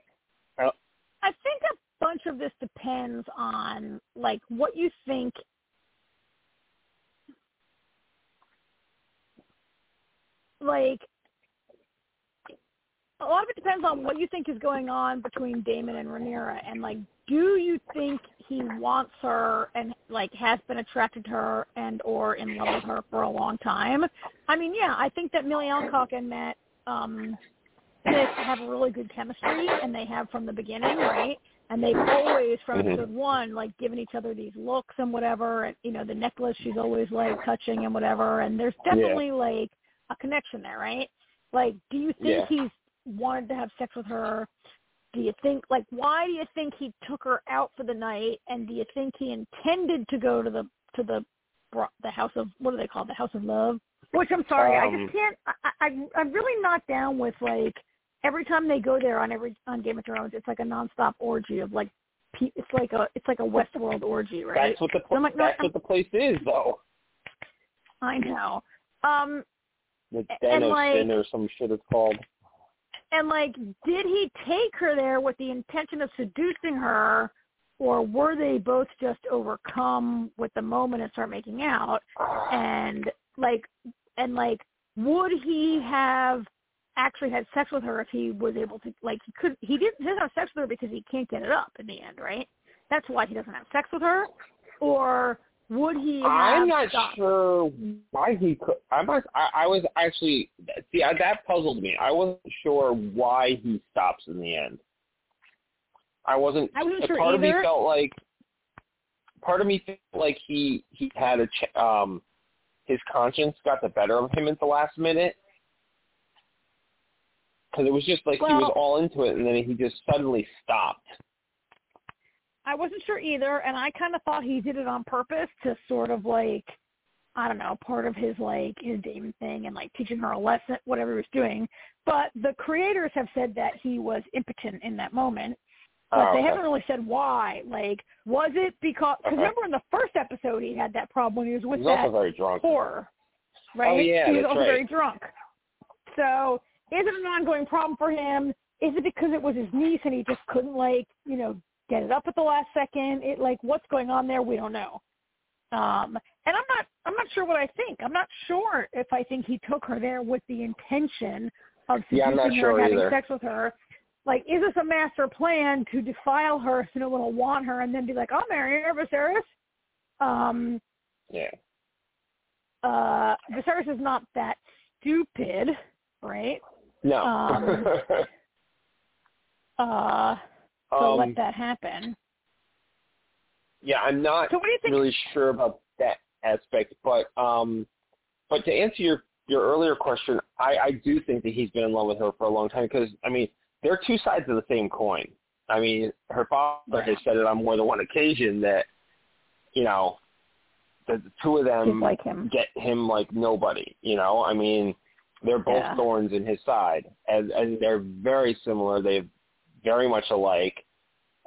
I think a bunch of this depends on like what you think like a lot of it depends on what you think is going on between Daemon and Rhaenyra and like do you think he wants her and like has been attracted to her and or in love with her for a long time? I mean, yeah, I think that Milly Alcock and Matt um Smith have really good chemistry and they have from the beginning, right? And they've always from Mhm. episode one like given each other these looks and whatever and you know, the necklace she's always like touching and whatever and there's Yeah. definitely like a connection there, right? Like, do you think Yeah. he's wanted to have sex with her? Do you think like why do you think he took her out for the night? And do you think he intended to go to the to the the house of what do they call it? the house of love? Which I'm sorry, I Um, just can't. I, I I'm really not down with like every time they go there on every on Game of Thrones, it's like a nonstop orgy of like it's like a it's like a Westworld orgy, right? That's what the So like, no, that's I'm- what the place is, though. I know. Um, The And, Denos like- or some shit it's called. And like, did he take her there with the intention of seducing her, or were they both just overcome with the moment and start making out? And like, and like, would he have actually had sex with her if he was able to? Like, he could. He didn't he doesn't have sex with her because he can't get it up in the end, right? That's why he doesn't have sex with her. Or would he I'm not stopped? sure why he could. I'm not. I, I was actually see that puzzled me. I wasn't sure why he stops in the end. I wasn't. I wasn't sure part of me felt like. Part of me felt like he he had a ch- um, his conscience got the better of him at the last minute. Because it was just like he was all into it, and then he just suddenly stopped. I wasn't sure either, and I kind of thought he did it on purpose to sort of like, I don't know, part of his like his Daemon thing and like teaching her a lesson, whatever he was doing. But the creators have said that he was impotent in that moment, but Oh, they okay. haven't really said why. Like, was it because? Because remember in the first episode he had that problem when he was with He's that also very drunk. horror, right? Oh, yeah, he was also right. very drunk. So is it an ongoing problem for him? Is it because it was his niece and he just couldn't like, you know, get it up at the last second? It like what's going on there? We don't know. Um and I'm not I'm not sure what I think. I'm not sure if I think he took her there with the intention of seducing Yeah, her sure and having either. sex with her. Like, is this a master plan to defile her so no one will want her and then be like, I'll marry her, Viserys? Um Yeah. uh Viserys is not that stupid, right? No. Um, Uh to Um, let that happen. yeah, I'm not So what do you think really sure about that aspect, but um, but to answer your your earlier question, I I do think that he's been in love with her for a long time because I mean they're two sides of the same coin. I mean, her father has said it on more than one occasion that you know that the two of them like him. get him like nobody. You know, I mean, they're both Yeah. thorns in his side, and and they're very similar. They're very much alike.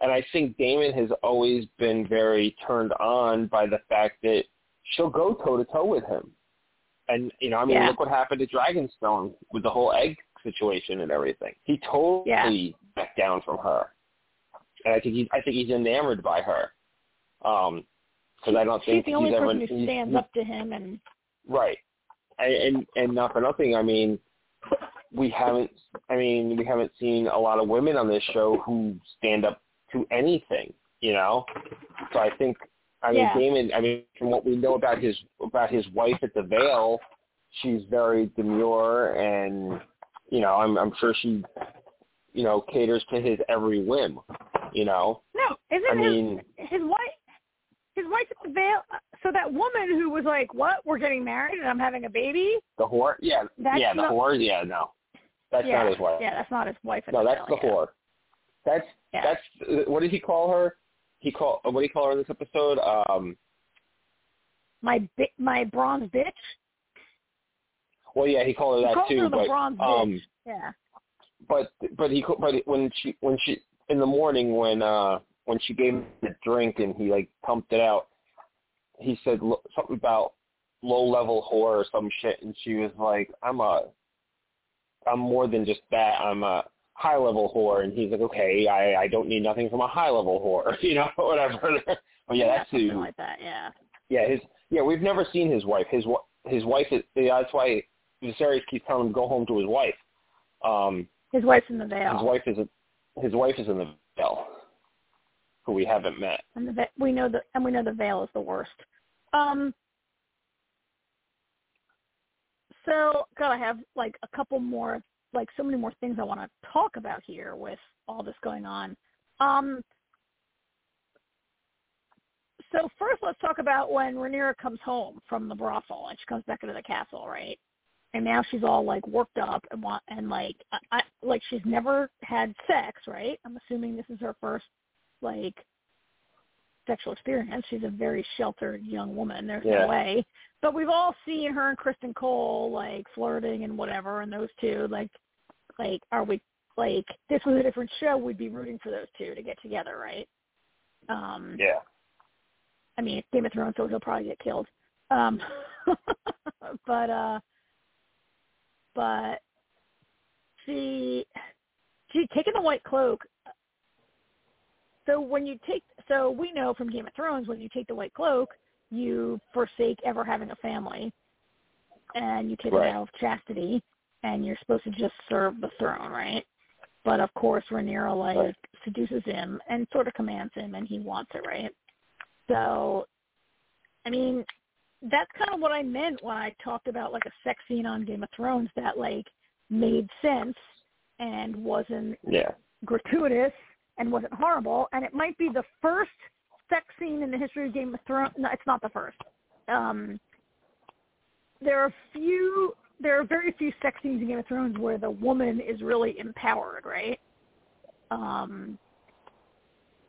And I think Daemon has always been very turned on by the fact that she'll go toe to toe with him. And you know, I mean, Yeah. look what happened to Dragonstone with the whole egg situation and everything. He totally backed down from her, and I think he, I think he's enamored by her. Um, because I don't She's think the only he's ever person who stands up to him and Right. And, and and not for nothing, I mean, we haven't. I mean, we haven't seen a lot of women on this show who stand up to anything. You know. So I think. I mean, Yeah. Daemon. I mean, from what we know about his about his wife at the Vale, she's very demure, and you know, I'm I'm sure she, you know, caters to his every whim. You know. No, isn't I mean, his his wife his wife at the Vale so that woman who was like, What, we're getting married and I'm having a baby? the whore. Yeah. That's yeah. The not- whore. Yeah. No. That's yeah, not his wife. Yeah, that's not his wife No, that's the whore. That's Yeah. that's what did he call her? He call what do you call her in this episode? Um, My bi- my bronze bitch. well, yeah, he called her He that too. her the but bronze um, bitch. Yeah. but but he but when she when she in the morning when uh when she gave him the drink and he like pumped it out, he said lo- something about low level whore or some shit, and she was like, I'm a I'm more than just that. I'm a high level whore, and he's like, okay, I I don't need nothing from a high level whore, you know, whatever. but yeah, that's something who. like that, yeah. Yeah, his yeah, we've never seen his wife. His his wife is yeah, that's why Viserys keeps telling him to go home to his wife. Um, His wife's in the Vale. his wife is a, his wife is in the Vale, who we haven't met. and the ve- we know the and we know the Vale is the worst. Um. So, God, I have like a couple more, like so many more things I want to talk about here with all this going on. Um. So first, let's talk about when Rhaenyra comes home from the brothel and she comes back into the castle, right? And now she's all like worked up and want and like I, I like she's never had sex, right? I'm assuming this is her first like sexual experience. She's a very sheltered young woman. There's Yeah. no way. But we've all seen her and Criston Cole like flirting and whatever, and those two like like are we like this was a different show? We'd be rooting for those two to get together, right? Um Yeah. I mean, Game of Thrones, so he'll probably get killed. Um, but uh, but she she taken the white cloak. So when you take, so we know from Game of Thrones, when you take the white cloak, you forsake ever having a family, and you take Right. a vow of chastity, and you're supposed to just serve the throne, right? But of course, Rhaenyra like Right. seduces him and sort of commands him, and he wants it, right? So, I mean, that's kind of what I meant when I talked about like a sex scene on Game of Thrones that like made sense and wasn't Yeah. gratuitous and wasn't horrible. And it might be the first sex scene in the history of Game of Thrones. No, it's not the first. Um, there are few there are very few sex scenes in Game of Thrones where the woman is really empowered, right? Um,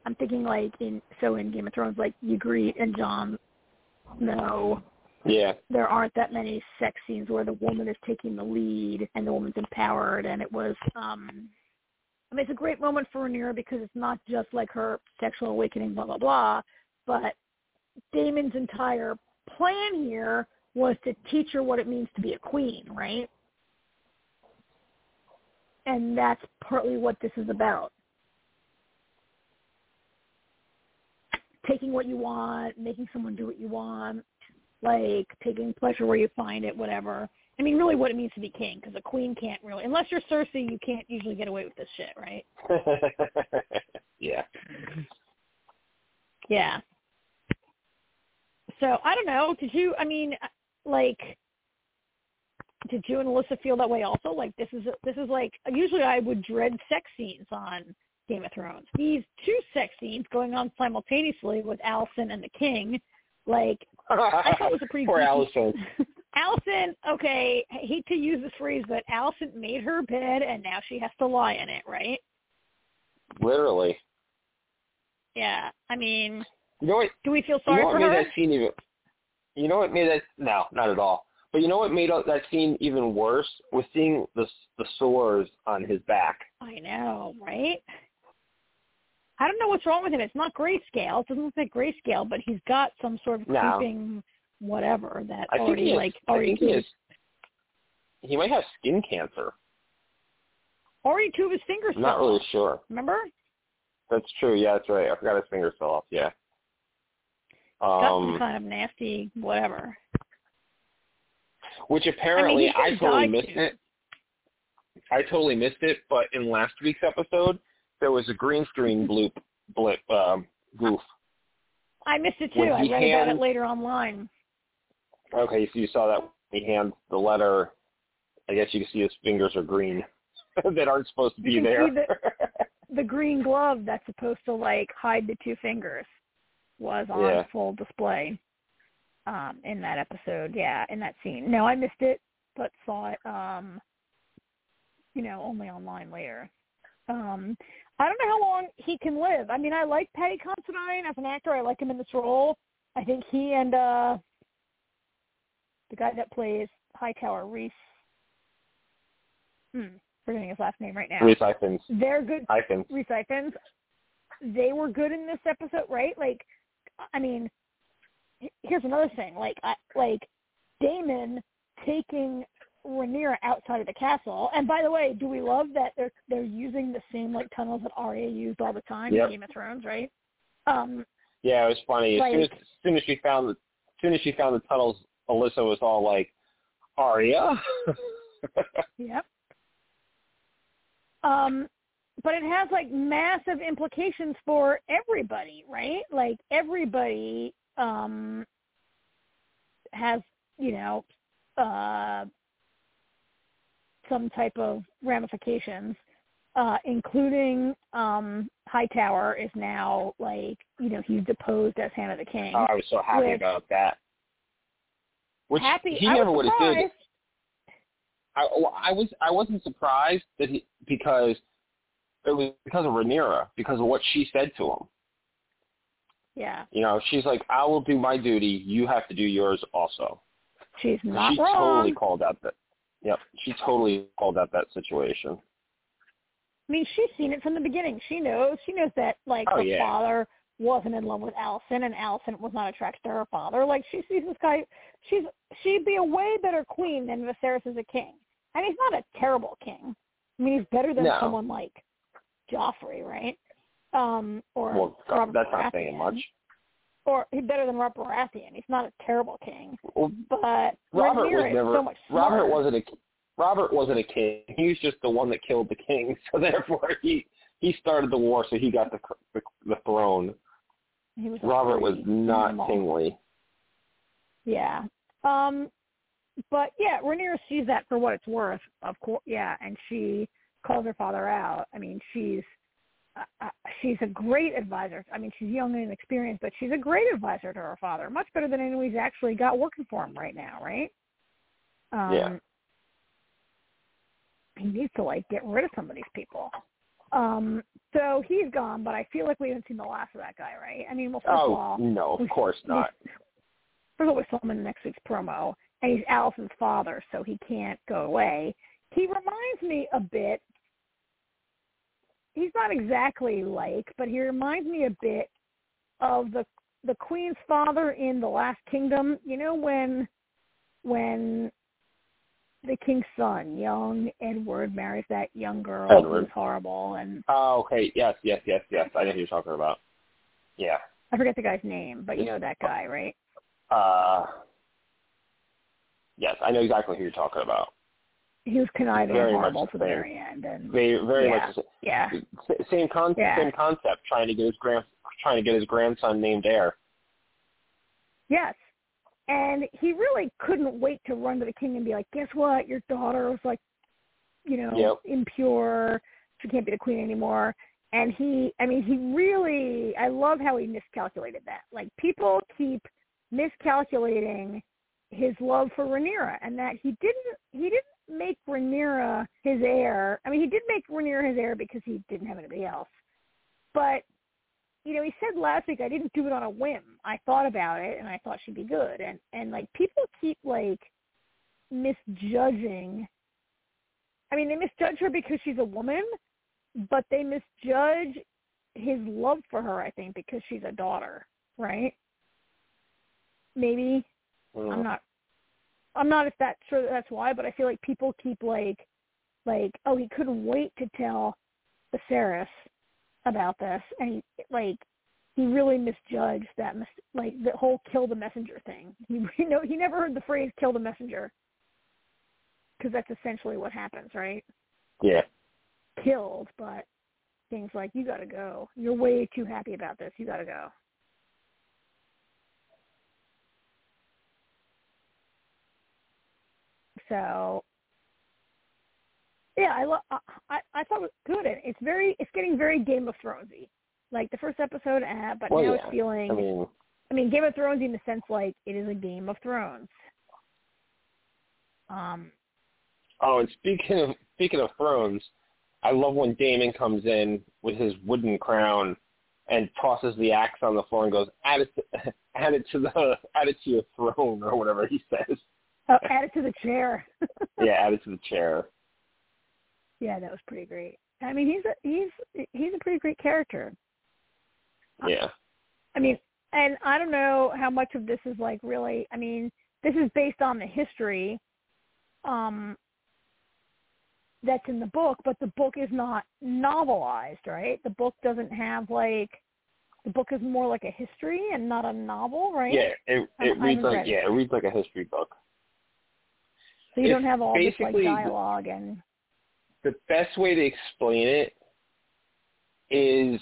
I'm thinking like in so in Game of Thrones, like Ygritte and Jon Snow. Yeah. There aren't that many sex scenes where the woman is taking the lead and the woman's empowered, and it was. um I mean, it's a great moment for Rhaenyra because it's not just like her sexual awakening, blah blah blah, but Daemon's entire plan here was to teach her what it means to be a queen, right? And that's partly what this is about. Taking what you want, making someone do what you want, like taking pleasure where you find it, whatever. I mean, really what it means to be king, because a queen can't really, unless you're Cersei, you can't usually get away with this shit, right? yeah. Yeah. So I don't know. Did you? I mean, like, did you and Alyssa feel that way also? Like, this is this is like usually I would dread sex scenes on Game of Thrones. These two sex scenes going on simultaneously with Alicent and the King, like I thought it was a pretty Poor goofy- Alicent. Alicent, okay, I hate to use this phrase, but Alicent made her bed and now she has to lie in it, right? Literally. Yeah. I mean, You know what? do we feel You sorry know what for made her? that scene even? You know what made that? No, not at all. But you know what made that scene even worse was seeing the the sores on his back. I know, right? I don't know what's wrong with him. It's not grayscale. It doesn't look like grayscale, but he's got some sort of No. creeping whatever that I already he has, like already he has. He might have skin cancer. already two of his fingers I'm not really off. sure. Remember? That's true. Yeah, that's right. I forgot his fingers fell off. Yeah. got some Um, kind of nasty whatever. which apparently I, mean, I totally missed it. I totally missed it, but in last week's episode, there was a green screen bloop blip um, goof. I missed it too. I he read about it later online. Okay, so you saw that when he hands the letter. I guess you can see his fingers are green that aren't supposed to be there. see The green glove that's supposed to like hide the two fingers was on Yeah. full display um in that episode. Yeah, in that scene. No, I missed it, but saw it um you know, only online later. Um I don't know how long he can live. I mean, I like Paddy Considine as an actor. I like him in this role. I think he and uh the guy that plays Hightower, Rhys hmm, forgetting his last name right now. Rhys Ifans. They're good Ifans. recyclings, they were good in this episode, right? Like, I mean, here's another thing. Like, I, like Daemon taking Rhaenyra outside of the castle. And by the way, do we love that they're they're using the same like tunnels that Arya used all the time Yep. in Game of Thrones, right? Um, Yeah, it was funny. As soon as, as soon as she found the, as soon as she found the tunnels, Alyssa was all like, "Arya." Yep. Um, but it has like massive implications for everybody, right? Like everybody um has, you know, uh some type of ramifications, uh, including um Hightower is now like, you know, he's deposed as Hand of the King. Oh, I was so happy Which- about that. Which Happy he I never would have did. I, I was I wasn't surprised that he because it was because of Rhaenyra because of what she said to him. Yeah. You know, she's like, "I will do my duty. You have to do yours also." She's not she wrong. totally called out that. Yep, she totally called out that situation. I mean, she's seen it from the beginning. She knows. She knows that like Oh, her yeah. father wasn't in love with Alicent, and Alicent was not attracted to her father. Like she sees this guy. She's she'd be a way better queen than Viserys is a king. And he's not a terrible king. I mean, he's better than No. someone like Joffrey, right? Um, or Well, Robert that's not saying much. Or he's better than Robert Baratheon. He's not a terrible king, Well, but Robert Rhaenyra was never. so much Robert wasn't a. Robert wasn't a king. He was just the one that killed the king. So therefore, he he started the war, so he got the the, the throne. He was Robert was not animal. kingly. Yeah. Um but yeah, Rhaenyra sees that for what it's worth, of course. Yeah, and she calls her father out. I mean, she's uh, uh, she's a great advisor. I mean, she's young and inexperienced, but she's a great advisor to her father. Much better than anyone he's actually got working for him right now, right? Um, Yeah. he needs to like get rid of some of these people. Um, so he's gone, but I feel like we haven't seen the last of that guy, right? I mean, well, first oh of all, no, of course not. First of all, we saw him in next week's promo, and he's Alicent's father, so he can't go away. He reminds me a bit. He's not exactly like, but he reminds me a bit of the the Queen's father in the Last Kingdom. You know when when the king's son, young Edward, marries that young girl Edward. who's horrible, and Oh, okay. Yes, yes, yes, yes. I know who you're talking about. Yeah. I forget the guy's name, but you know that guy, right? Uh. Yes, I know exactly who you're talking about. He was conniving Very and horrible to the very end, and Very, very Yeah. much the yeah, same, s- same con- Yeah. same concept. Trying to get his grand, trying to get his grandson named heir. yes. And he really couldn't wait to run to the king and be like, "Guess what? Your daughter was like, you know, Yep. impure. She can't be the queen anymore." And he, I mean, he really, I love how he miscalculated that. Like people keep miscalculating his love for Rhaenyra, and that he didn't, he didn't make Rhaenyra his heir. I mean, he did make Rhaenyra his heir because he didn't have anybody else. But you know, he said last week I didn't do it on a whim. I thought about it and I thought she'd be good. And and like people keep like misjudging. I mean, they misjudge her because she's a woman, but they misjudge his love for her. I think because she's a daughter, right? Maybe Mm. I'm not. I'm not if that's sure that that's why, but I feel like people keep like, like, oh, he couldn't wait to tell the Viserys about this, and he like he really misjudged that, mis- like the whole kill the messenger thing. He you know he never heard the phrase kill the messenger because that's essentially what happens, right? Yeah. Killed, but things like you got to go. You're way too happy about this. You got to go. So yeah, I lo- I I thought it was good. It's very it's getting very Game of Thronesy. Like the first episode, uh, but Well, now yeah. it's feeling. I mean, I mean, Game of Thrones in the sense like it is a Game of Thrones. Um, oh, and speaking of speaking of thrones, I love when Daemon comes in with his wooden crown and tosses the axe on the floor and goes, "Add it, to, add it to the, add it to your throne," or whatever he says. oh, add it to the chair. Yeah, add it to the chair. Yeah, that was pretty great. I mean, he's a he's he's a pretty great character. Yeah. I mean, and I don't know how much of this is like really. I mean, this is based on the history um, that's in the book, but the book is not novelized, right? The book doesn't have like the book is more like a history and not a novel, right? Yeah, it it I reads haven't like yeah, it reads like a history book. So you It's don't have all this like dialogue and The best way to explain it is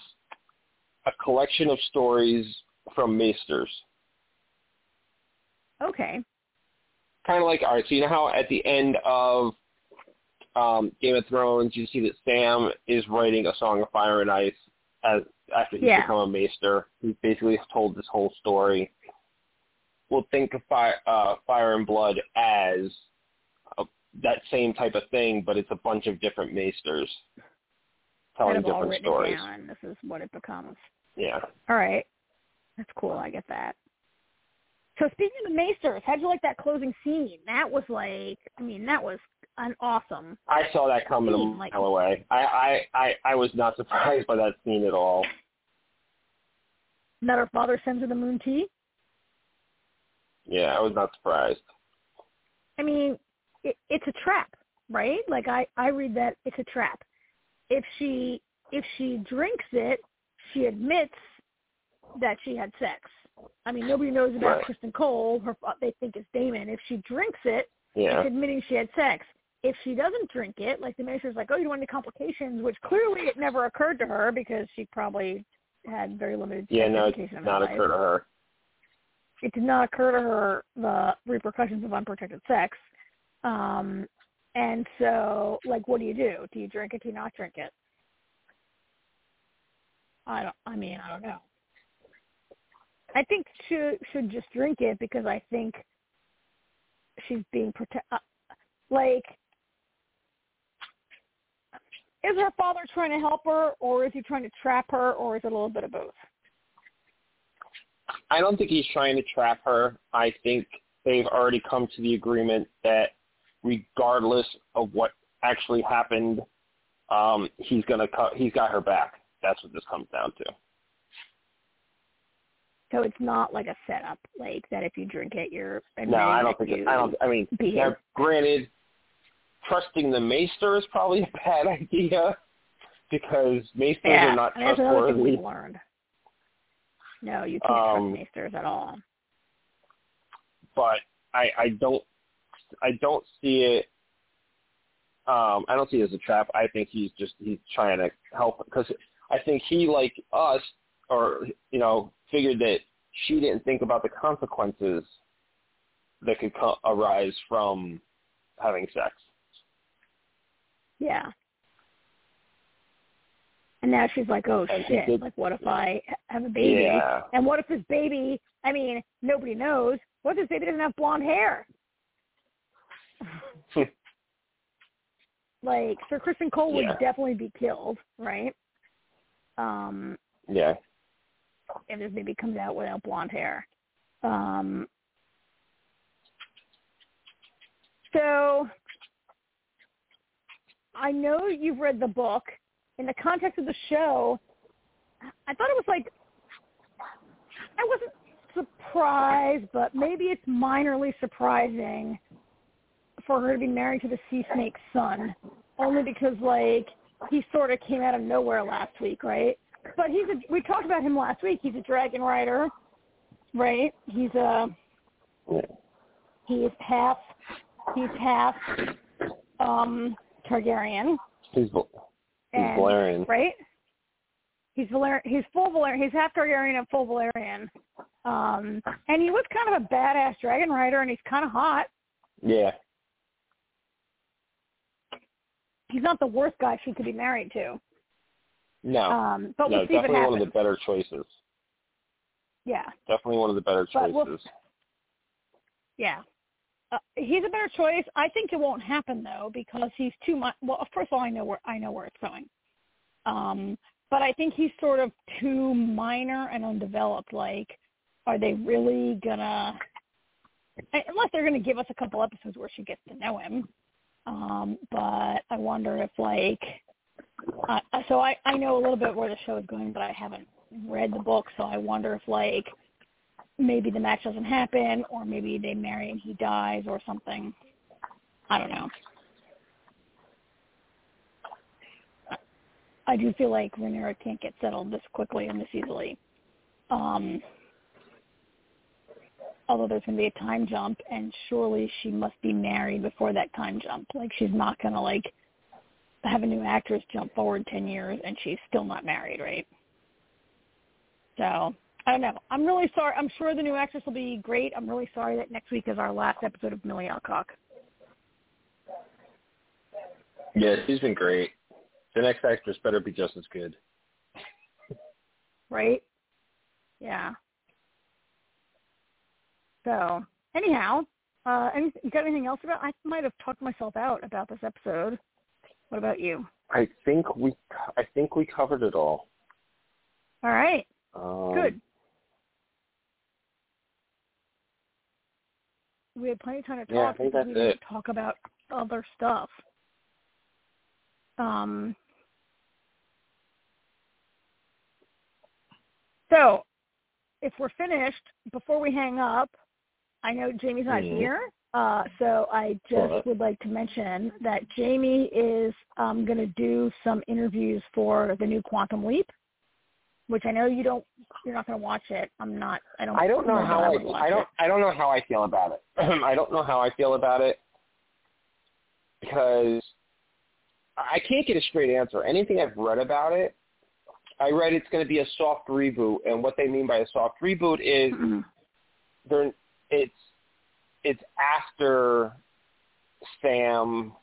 a collection of stories from maesters. okay, Kind of like all right, so you know how at the end of um, Game of Thrones, you see that Sam is writing a Song of Fire and Ice as after he's Yeah. become a maester. He's basically told this whole story. We'll think of Fire, uh, Fire and Blood as that same type of thing, but it's a bunch of different maesters telling different stories. down, and this is what it becomes. Yeah. All right, that's cool. I get that. So speaking of Maesters, how'd you like that closing scene? That was like, I mean, that was an awesome. I saw that coming a Scene, like- mile away. I, I, I, I was not surprised by that scene at all. That her father sends her the moon tea. Yeah, I was not surprised. I mean, it, it's a trap, right? Like I, I read that it's a trap. If she, if she drinks it, she admits that she had sex. I mean, nobody knows about Right. Criston Cole. Her, fa- they think it's Daemon. If she drinks it, Yeah. it's admitting she had sex. If she doesn't drink it, like the minister's like, oh, you don't want any complications, which clearly it never occurred to her because she probably had very limited Yeah, no, it did not occur to her. It did not occur to her the repercussions of unprotected sex. Um, and so, like, what do you do? Do you drink it? Do you not drink it? I don't. I mean, I don't know. I think she should just drink it because I think she's being protect. Uh, like, is her father trying to help her, or is he trying to trap her, or is it a little bit of both? I don't think he's trying to trap her. I think they've already come to the agreement that regardless of what actually happened, um, he's gonna cut. He's got her back. That's what this comes down to. So it's not like a setup, like that if you drink it, you're. No, I don't think. It, I don't. I mean, now, granted, trusting the Maester is probably a bad idea because Maesters yeah, are not that's trustworthy. Learned. No, you can't um, trust Maesters at all. But I, I don't, I don't see it. Um, I don't see it as a trap. I think he's just he's trying to help because I think he, like us, or you know, figured that she didn't think about the consequences that could co- arise from having sex. Yeah. And now she's like, oh And shit! did- Like, what if I have a baby? Yeah. And what if this baby? I mean, nobody knows. What if this baby doesn't have blonde hair? like, Sir Criston Cole would Yeah. definitely be killed, right? Um, Yeah. if this baby comes out without blonde hair. Um, so I know you've read the book. In the context of the show, I thought it was like I wasn't surprised, but maybe it's minorly surprising for her to be married to the sea snake's son, only because like he sort of came out of nowhere last week, right? But he's a we talked about him last week. He's a dragon rider, right? He's a he's half he's half um Targaryen, He's he's and, Valerian. right? He's Valer- he's full Valerian. He's half Targaryen and full Valerian. Um, and he was kind of a badass dragon rider, and he's kind of hot. Yeah. He's not the worst guy she could be married to. No. Um, but no, we'll see if it definitely one of the better choices. Yeah, Definitely one of the better But we'll- choices. yeah. Uh, he's a better choice. I think it won't happen though because he's too much. Well, first of all, I know where I know where it's going. Um, but I think he's sort of too minor and undeveloped. Like, are they really gonna? Unless they're gonna give us a couple episodes where she gets to know him. Um, but I wonder if like, uh, so I I know a little bit where the show is going, but I haven't read the book, so I wonder if like maybe the match doesn't happen, or maybe they marry and he dies, or something. I don't know. I do feel like Rhaenyra can't get settled this quickly and this easily. Um, although there's going to be a time jump, and surely she must be married before that time jump. Like she's not going to like have a new actress jump forward ten years and she's still not married, right? So I don't know. I'm really sorry. I'm sure the new actress will be great. I'm really sorry that next week is our last episode of Milly Alcock. Yeah, she's been great. The next actress better be just as good. right? Yeah. So anyhow, uh, any, you got anything else about? I might have talked myself out about this episode. What about you? I think we I think we covered it all. All right, Um, good. We had plenty of time to Yeah, talk because that's we didn't talk about other stuff. Um. So, if we're finished, before we hang up, I know Jamie's not Mhm. here, uh, so I just Alright. would like to mention that Jamie is um, going to do some interviews for the new Quantum Leap, which I know you don't, you're not going to watch it. I'm not. I don't. I don't know that how I, I I don't It. I don't know how I feel about it. I don't know how I feel about it because I can't get a straight answer. Anything I've read about it, I read it's going to be a soft reboot, and what they mean by a soft reboot is Mm-mm. they're it's it's after Sam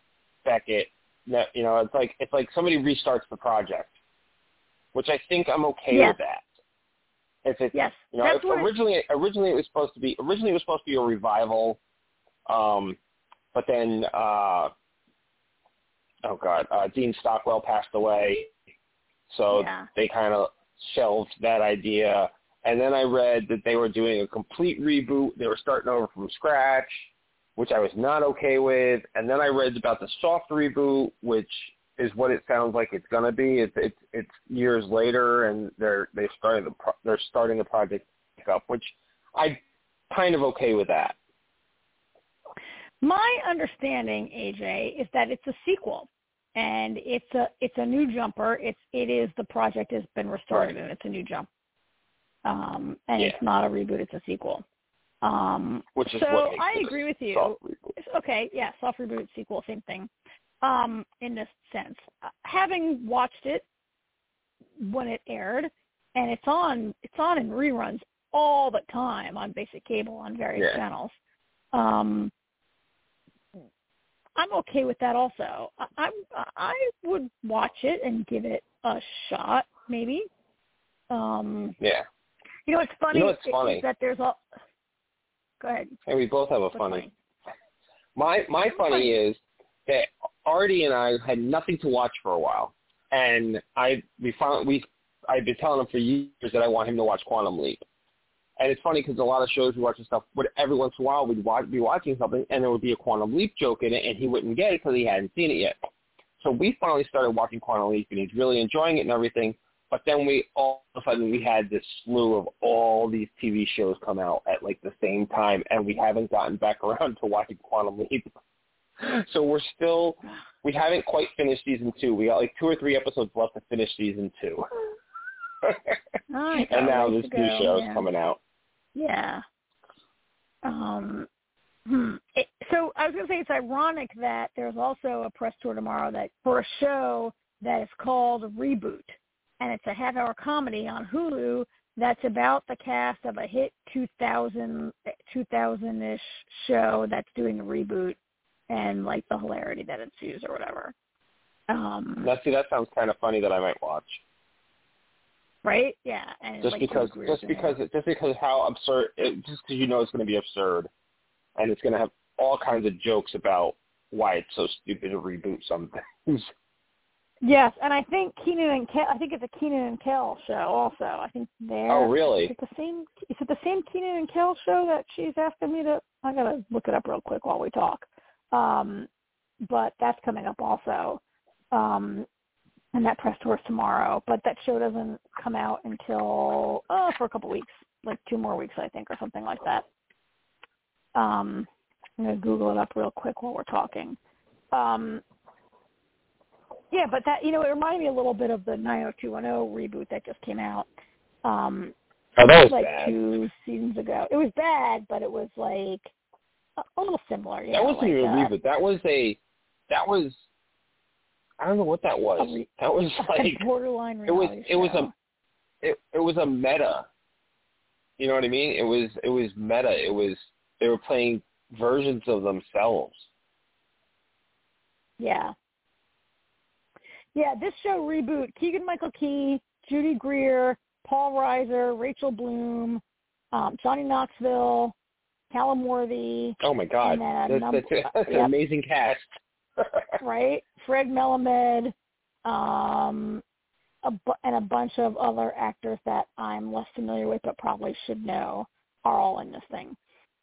Beckett. That you know, it's like it's like somebody restarts the project, which I think I'm okay Yes. with that. If it's Yes, you know, originally originally it was supposed to be originally it was supposed to be a revival, um, but then uh, oh god, uh, Dean Stockwell passed away, so Yeah. they kind of shelved that idea. And then I read that they were doing a complete reboot. They were starting over from scratch, which I was not okay with. And then I read about the soft reboot, which is what it sounds like it's going to be. It's it's it's years later, and they're they started the pro- they're starting the project up, which I kind of okay with that. My understanding, AJ, is that it's a sequel, and it's a it's a new jumper. It's it is the project has been restarted Right. and it's a new jump. Um, and Yeah. it's not a reboot; it's a sequel. Um, Which is so what I agree with you. okay, yeah, soft reboot, sequel, same thing. Um, in this sense, Uh, having watched it when it aired, and it's on it's on in reruns all the time on basic cable on various Yeah. channels. Um, I'm okay with that also. I, I I would watch it and give it a shot, maybe. Um, Yeah. You know what's funny? You know what's funny? Is that there's a. Go ahead. Hey, we both have a What's funny. My my funny is that Artie and I had nothing to watch for a while, and I we found we I've been telling him for years that I want him to watch Quantum Leap, and it's funny because a lot of shows we watch and stuff, but every once in a while we'd watch, be watching something and there would be a Quantum Leap joke in it, and he wouldn't get it because he hadn't seen it yet. So we finally started watching Quantum Leap, and he's really enjoying it and everything. But then we all of a sudden we had this slew of all these TV shows come out at like the same time, and we haven't gotten back around to watching Quantum Leap. So we're still we haven't quite finished season two. We got like two or three episodes left to finish season two. Right, and now this new show is coming out. Yeah. Um. Hmm. It, so I was going to say it's ironic that there's also a press tour tomorrow that for a show that is called Reboot, and it's a half-hour comedy on Hulu that's about the cast of a hit 2000 2000-ish show that's doing a reboot and like the hilarity that ensues or whatever. Um, Now, see, that sounds kind of funny that I might watch. right? Yeah, and Just like because, just in it. because, just because how absurd, it, just because you know it's going to be absurd, and it's going to have all kinds of jokes about why it's so stupid to reboot some things. Yes, and I think Kenan and Kel. I think it's a Kenan and Kel show. Also, I think they're. Oh, really? Is it the same? Is it the same Kenan and Kel show that she's asking me to? I gotta look it up real quick while we talk. Um, but that's coming up also. Um, and that press tour is tomorrow. But that show doesn't come out until oh for a couple weeks, like two more weeks, I think, or something like that. Um, I'm gonna Google it up real quick while we're talking. Um, yeah, but that you know, it reminded me a little bit of the 90210 reboot that just came out. Um Oh, that was like bad. two seasons ago. It was bad, but it was like a, a little similar, that know, wasn't like, even a uh, reboot. That was a, that was, I don't know what that was. Re- that was like, borderline it was, it was show. a, it, it was a meta. You know what I mean? It was, it was meta. It was, they were playing versions of themselves. Yeah. Yeah, this show reboot, Keegan Michael Key, Judy Greer, Paul Reiser, Rachel Bloom, um, Johnny Knoxville, Callum Worthy, Oh my god, And then that's, number- that's, that's an amazing cast. right? Fred Melamed, um, a and a bunch of other actors that I'm less familiar with but probably should know are all in this thing.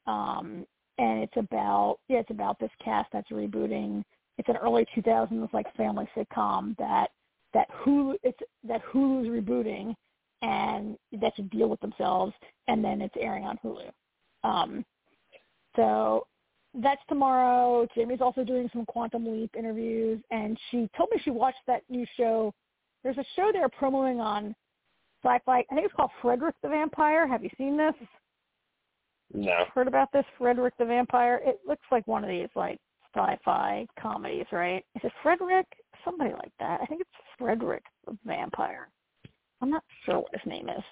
Um, and it's about yeah, it's about this cast that's rebooting. It's an early 2000s like family sitcom that that Hulu it's that Hulu's rebooting and that should deal with themselves, and then it's airing on Hulu. Um, so that's tomorrow. Jamie's also doing some Quantum Leap interviews, and she told me she watched that new show. There's a show they're promoting on Syfy. I think it's called Frederick the Vampire. Have you seen this? no. Heard about this? Frederick the Vampire. It looks like one of these like sci-fi comedies, right? Is it Frederick? Somebody like that. I think it's Frederick the Vampire. I'm not sure what his name is.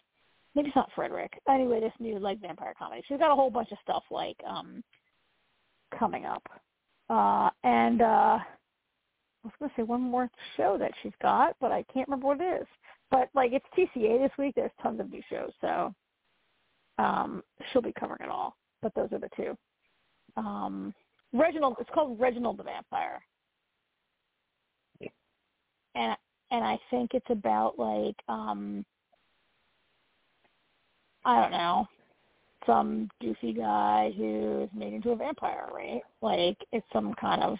Maybe it's not Frederick. Anyway, this new like vampire comedy. She's got a whole bunch of stuff like um coming up. Uh and uh I was gonna say one more show that she's got, but I can't remember what it is. But like it's TCA this week, there's tons of new shows, so um she'll be covering it all. But those are the two. Um Reginald it's called Reginald the Vampire. and and I think it's about like um I don't know some goofy guy who's made into a vampire, right? Like it's some kind of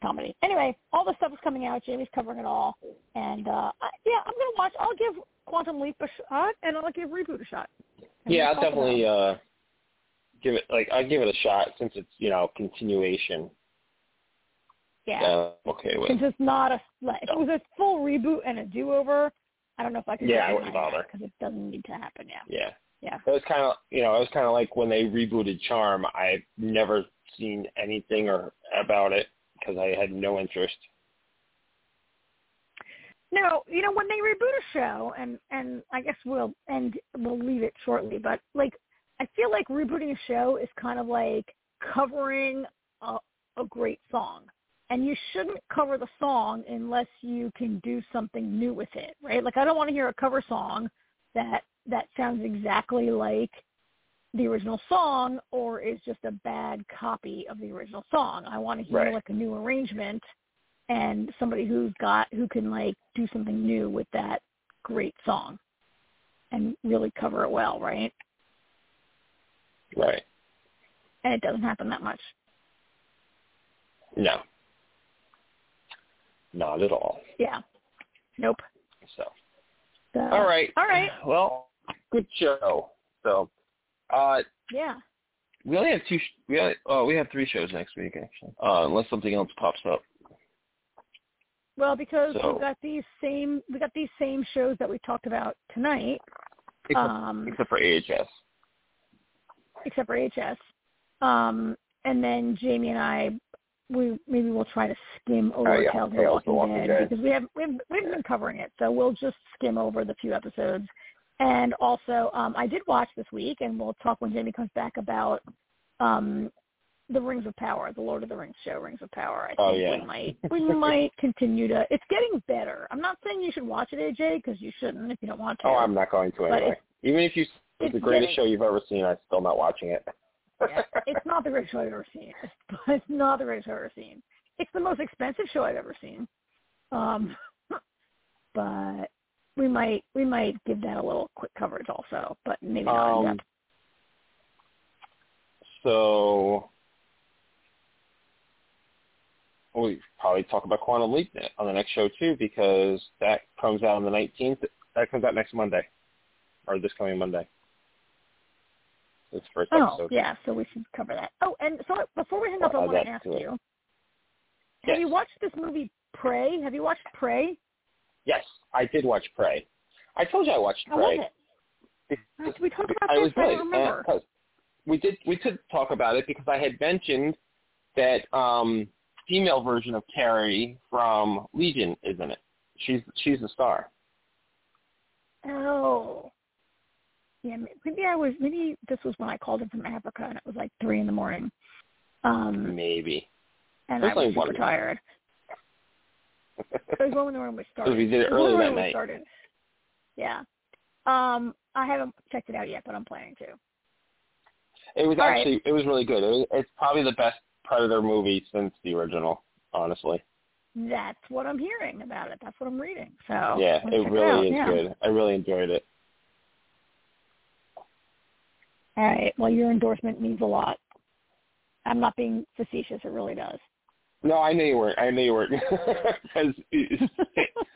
comedy. Anyway, all the stuff is coming out. Jamie's covering it all, and uh I, yeah, I'm gonna watch. I'll give Quantum Leap a shot, and I'll give Reboot a shot. And Yeah, I'll talk about definitely uh give it like I'll give it a shot since it's you know continuation. yeah. Okay with. Since it's not a like, if it was a full reboot and a do over, I don't know if I could. Yeah, I wouldn't bother. because it doesn't need to happen. Yeah, Yeah. yeah. It was kind of, you know, it was kind of like when they rebooted Charm. I've never seen anything or about it because I had no interest. No, you know when they reboot a show, and and I guess we'll and we'll leave it shortly, but like I feel like rebooting a show is kind of like covering a, a great song, and you shouldn't cover the song unless you can do something new with it, right? Like I don't want to hear a cover song that that sounds exactly like the original song or is just a bad copy of the original song. I want to hear Right. like a new arrangement and somebody who's got who can like do something new with that great song and really cover it well, right? Right. And it doesn't happen that much. No. Not at all. Yeah. Nope. So. So, All right. All right. Well, good show. So, uh, Yeah. we only have two. Sh- we only, oh, we have three shows next week actually. Uh, unless something else pops up. Well, because So- we've got these same we got these same shows that we talked about tonight, Except, um, except for AHS. Except for HS. Um, and then Jamie and I, we maybe we'll try to skim over Oh, yeah. Tales of the Walking, Walking Dead, Dead. because we have we've we've been covering it, so we'll just skim over the few episodes. And also, um, I did watch this week, and we'll talk when Jamie comes back about um, the Rings of Power, the Lord of the Rings show, Rings of Power. I think Oh, yeah. we might we might continue to. It's getting better. I'm not saying you should watch it, AJ, because you shouldn't if you don't want to. Oh, I'm not going to But anyway. Even if you it's the greatest show you've ever seen, I'm still not watching it. Yeah, it's not the greatest show I've ever seen. It's, not the greatest show I've ever seen. It's the most expensive show I've ever seen. Um, but we might we might give that a little quick coverage also, but maybe not in Um, depth. so we probably talk about Quantum Leap on the next show too, because that comes out on the 19th. That comes out next Monday, or this coming Monday. First Oh, episode. yeah, so we should cover that. Oh, and so before we hang up, I want to ask you: Have you watched this movie Prey? Have you watched Prey? Yes, I did watch Prey. I told you I watched How Prey. was it? We talk about I this? was I don't remember. Uh, we did we did talk about it because I had mentioned that um female version of Kerry from Legion is in it. She's she's the star. Oh. Yeah, maybe I was. Maybe this was when I called in from Africa, and it was like three in the morning. Um, Maybe. and There's I was super tired. It was one in the morning we started. we did it was early that we night. Started. Yeah. Um, I haven't checked it out yet, but I'm planning to. It was All right. actually it was really good. It was, it's probably the best Predator movie since the original, honestly. That's what I'm hearing about it. That's what I'm reading. So yeah, it really out. is yeah. good. I really enjoyed it. All right. Well, your endorsement means a lot. I'm not being facetious. It really does. No, I knew you weren't. I knew you weren't. 'Cause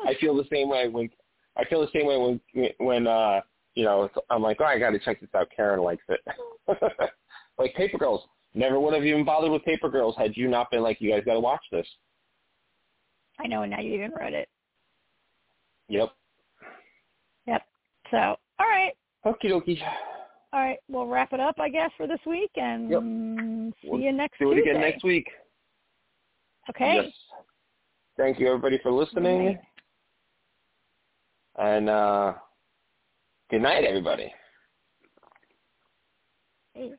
I feel the same way when I feel the same way when when uh you know I'm like, oh, I got to check this out. Karen likes it. like Paper Girls. Never would have even bothered with Paper Girls had you not been like, you guys got to watch this. I know, and now you even read it. Yep. Yep. So, all right. Okie dokie. All right, we'll wrap it up, I guess, for this week, and yep. see we'll you next. Do it Tuesday. again next week. Okay. Yes. Thank you, everybody, for listening. And uh, good night, everybody. Hey.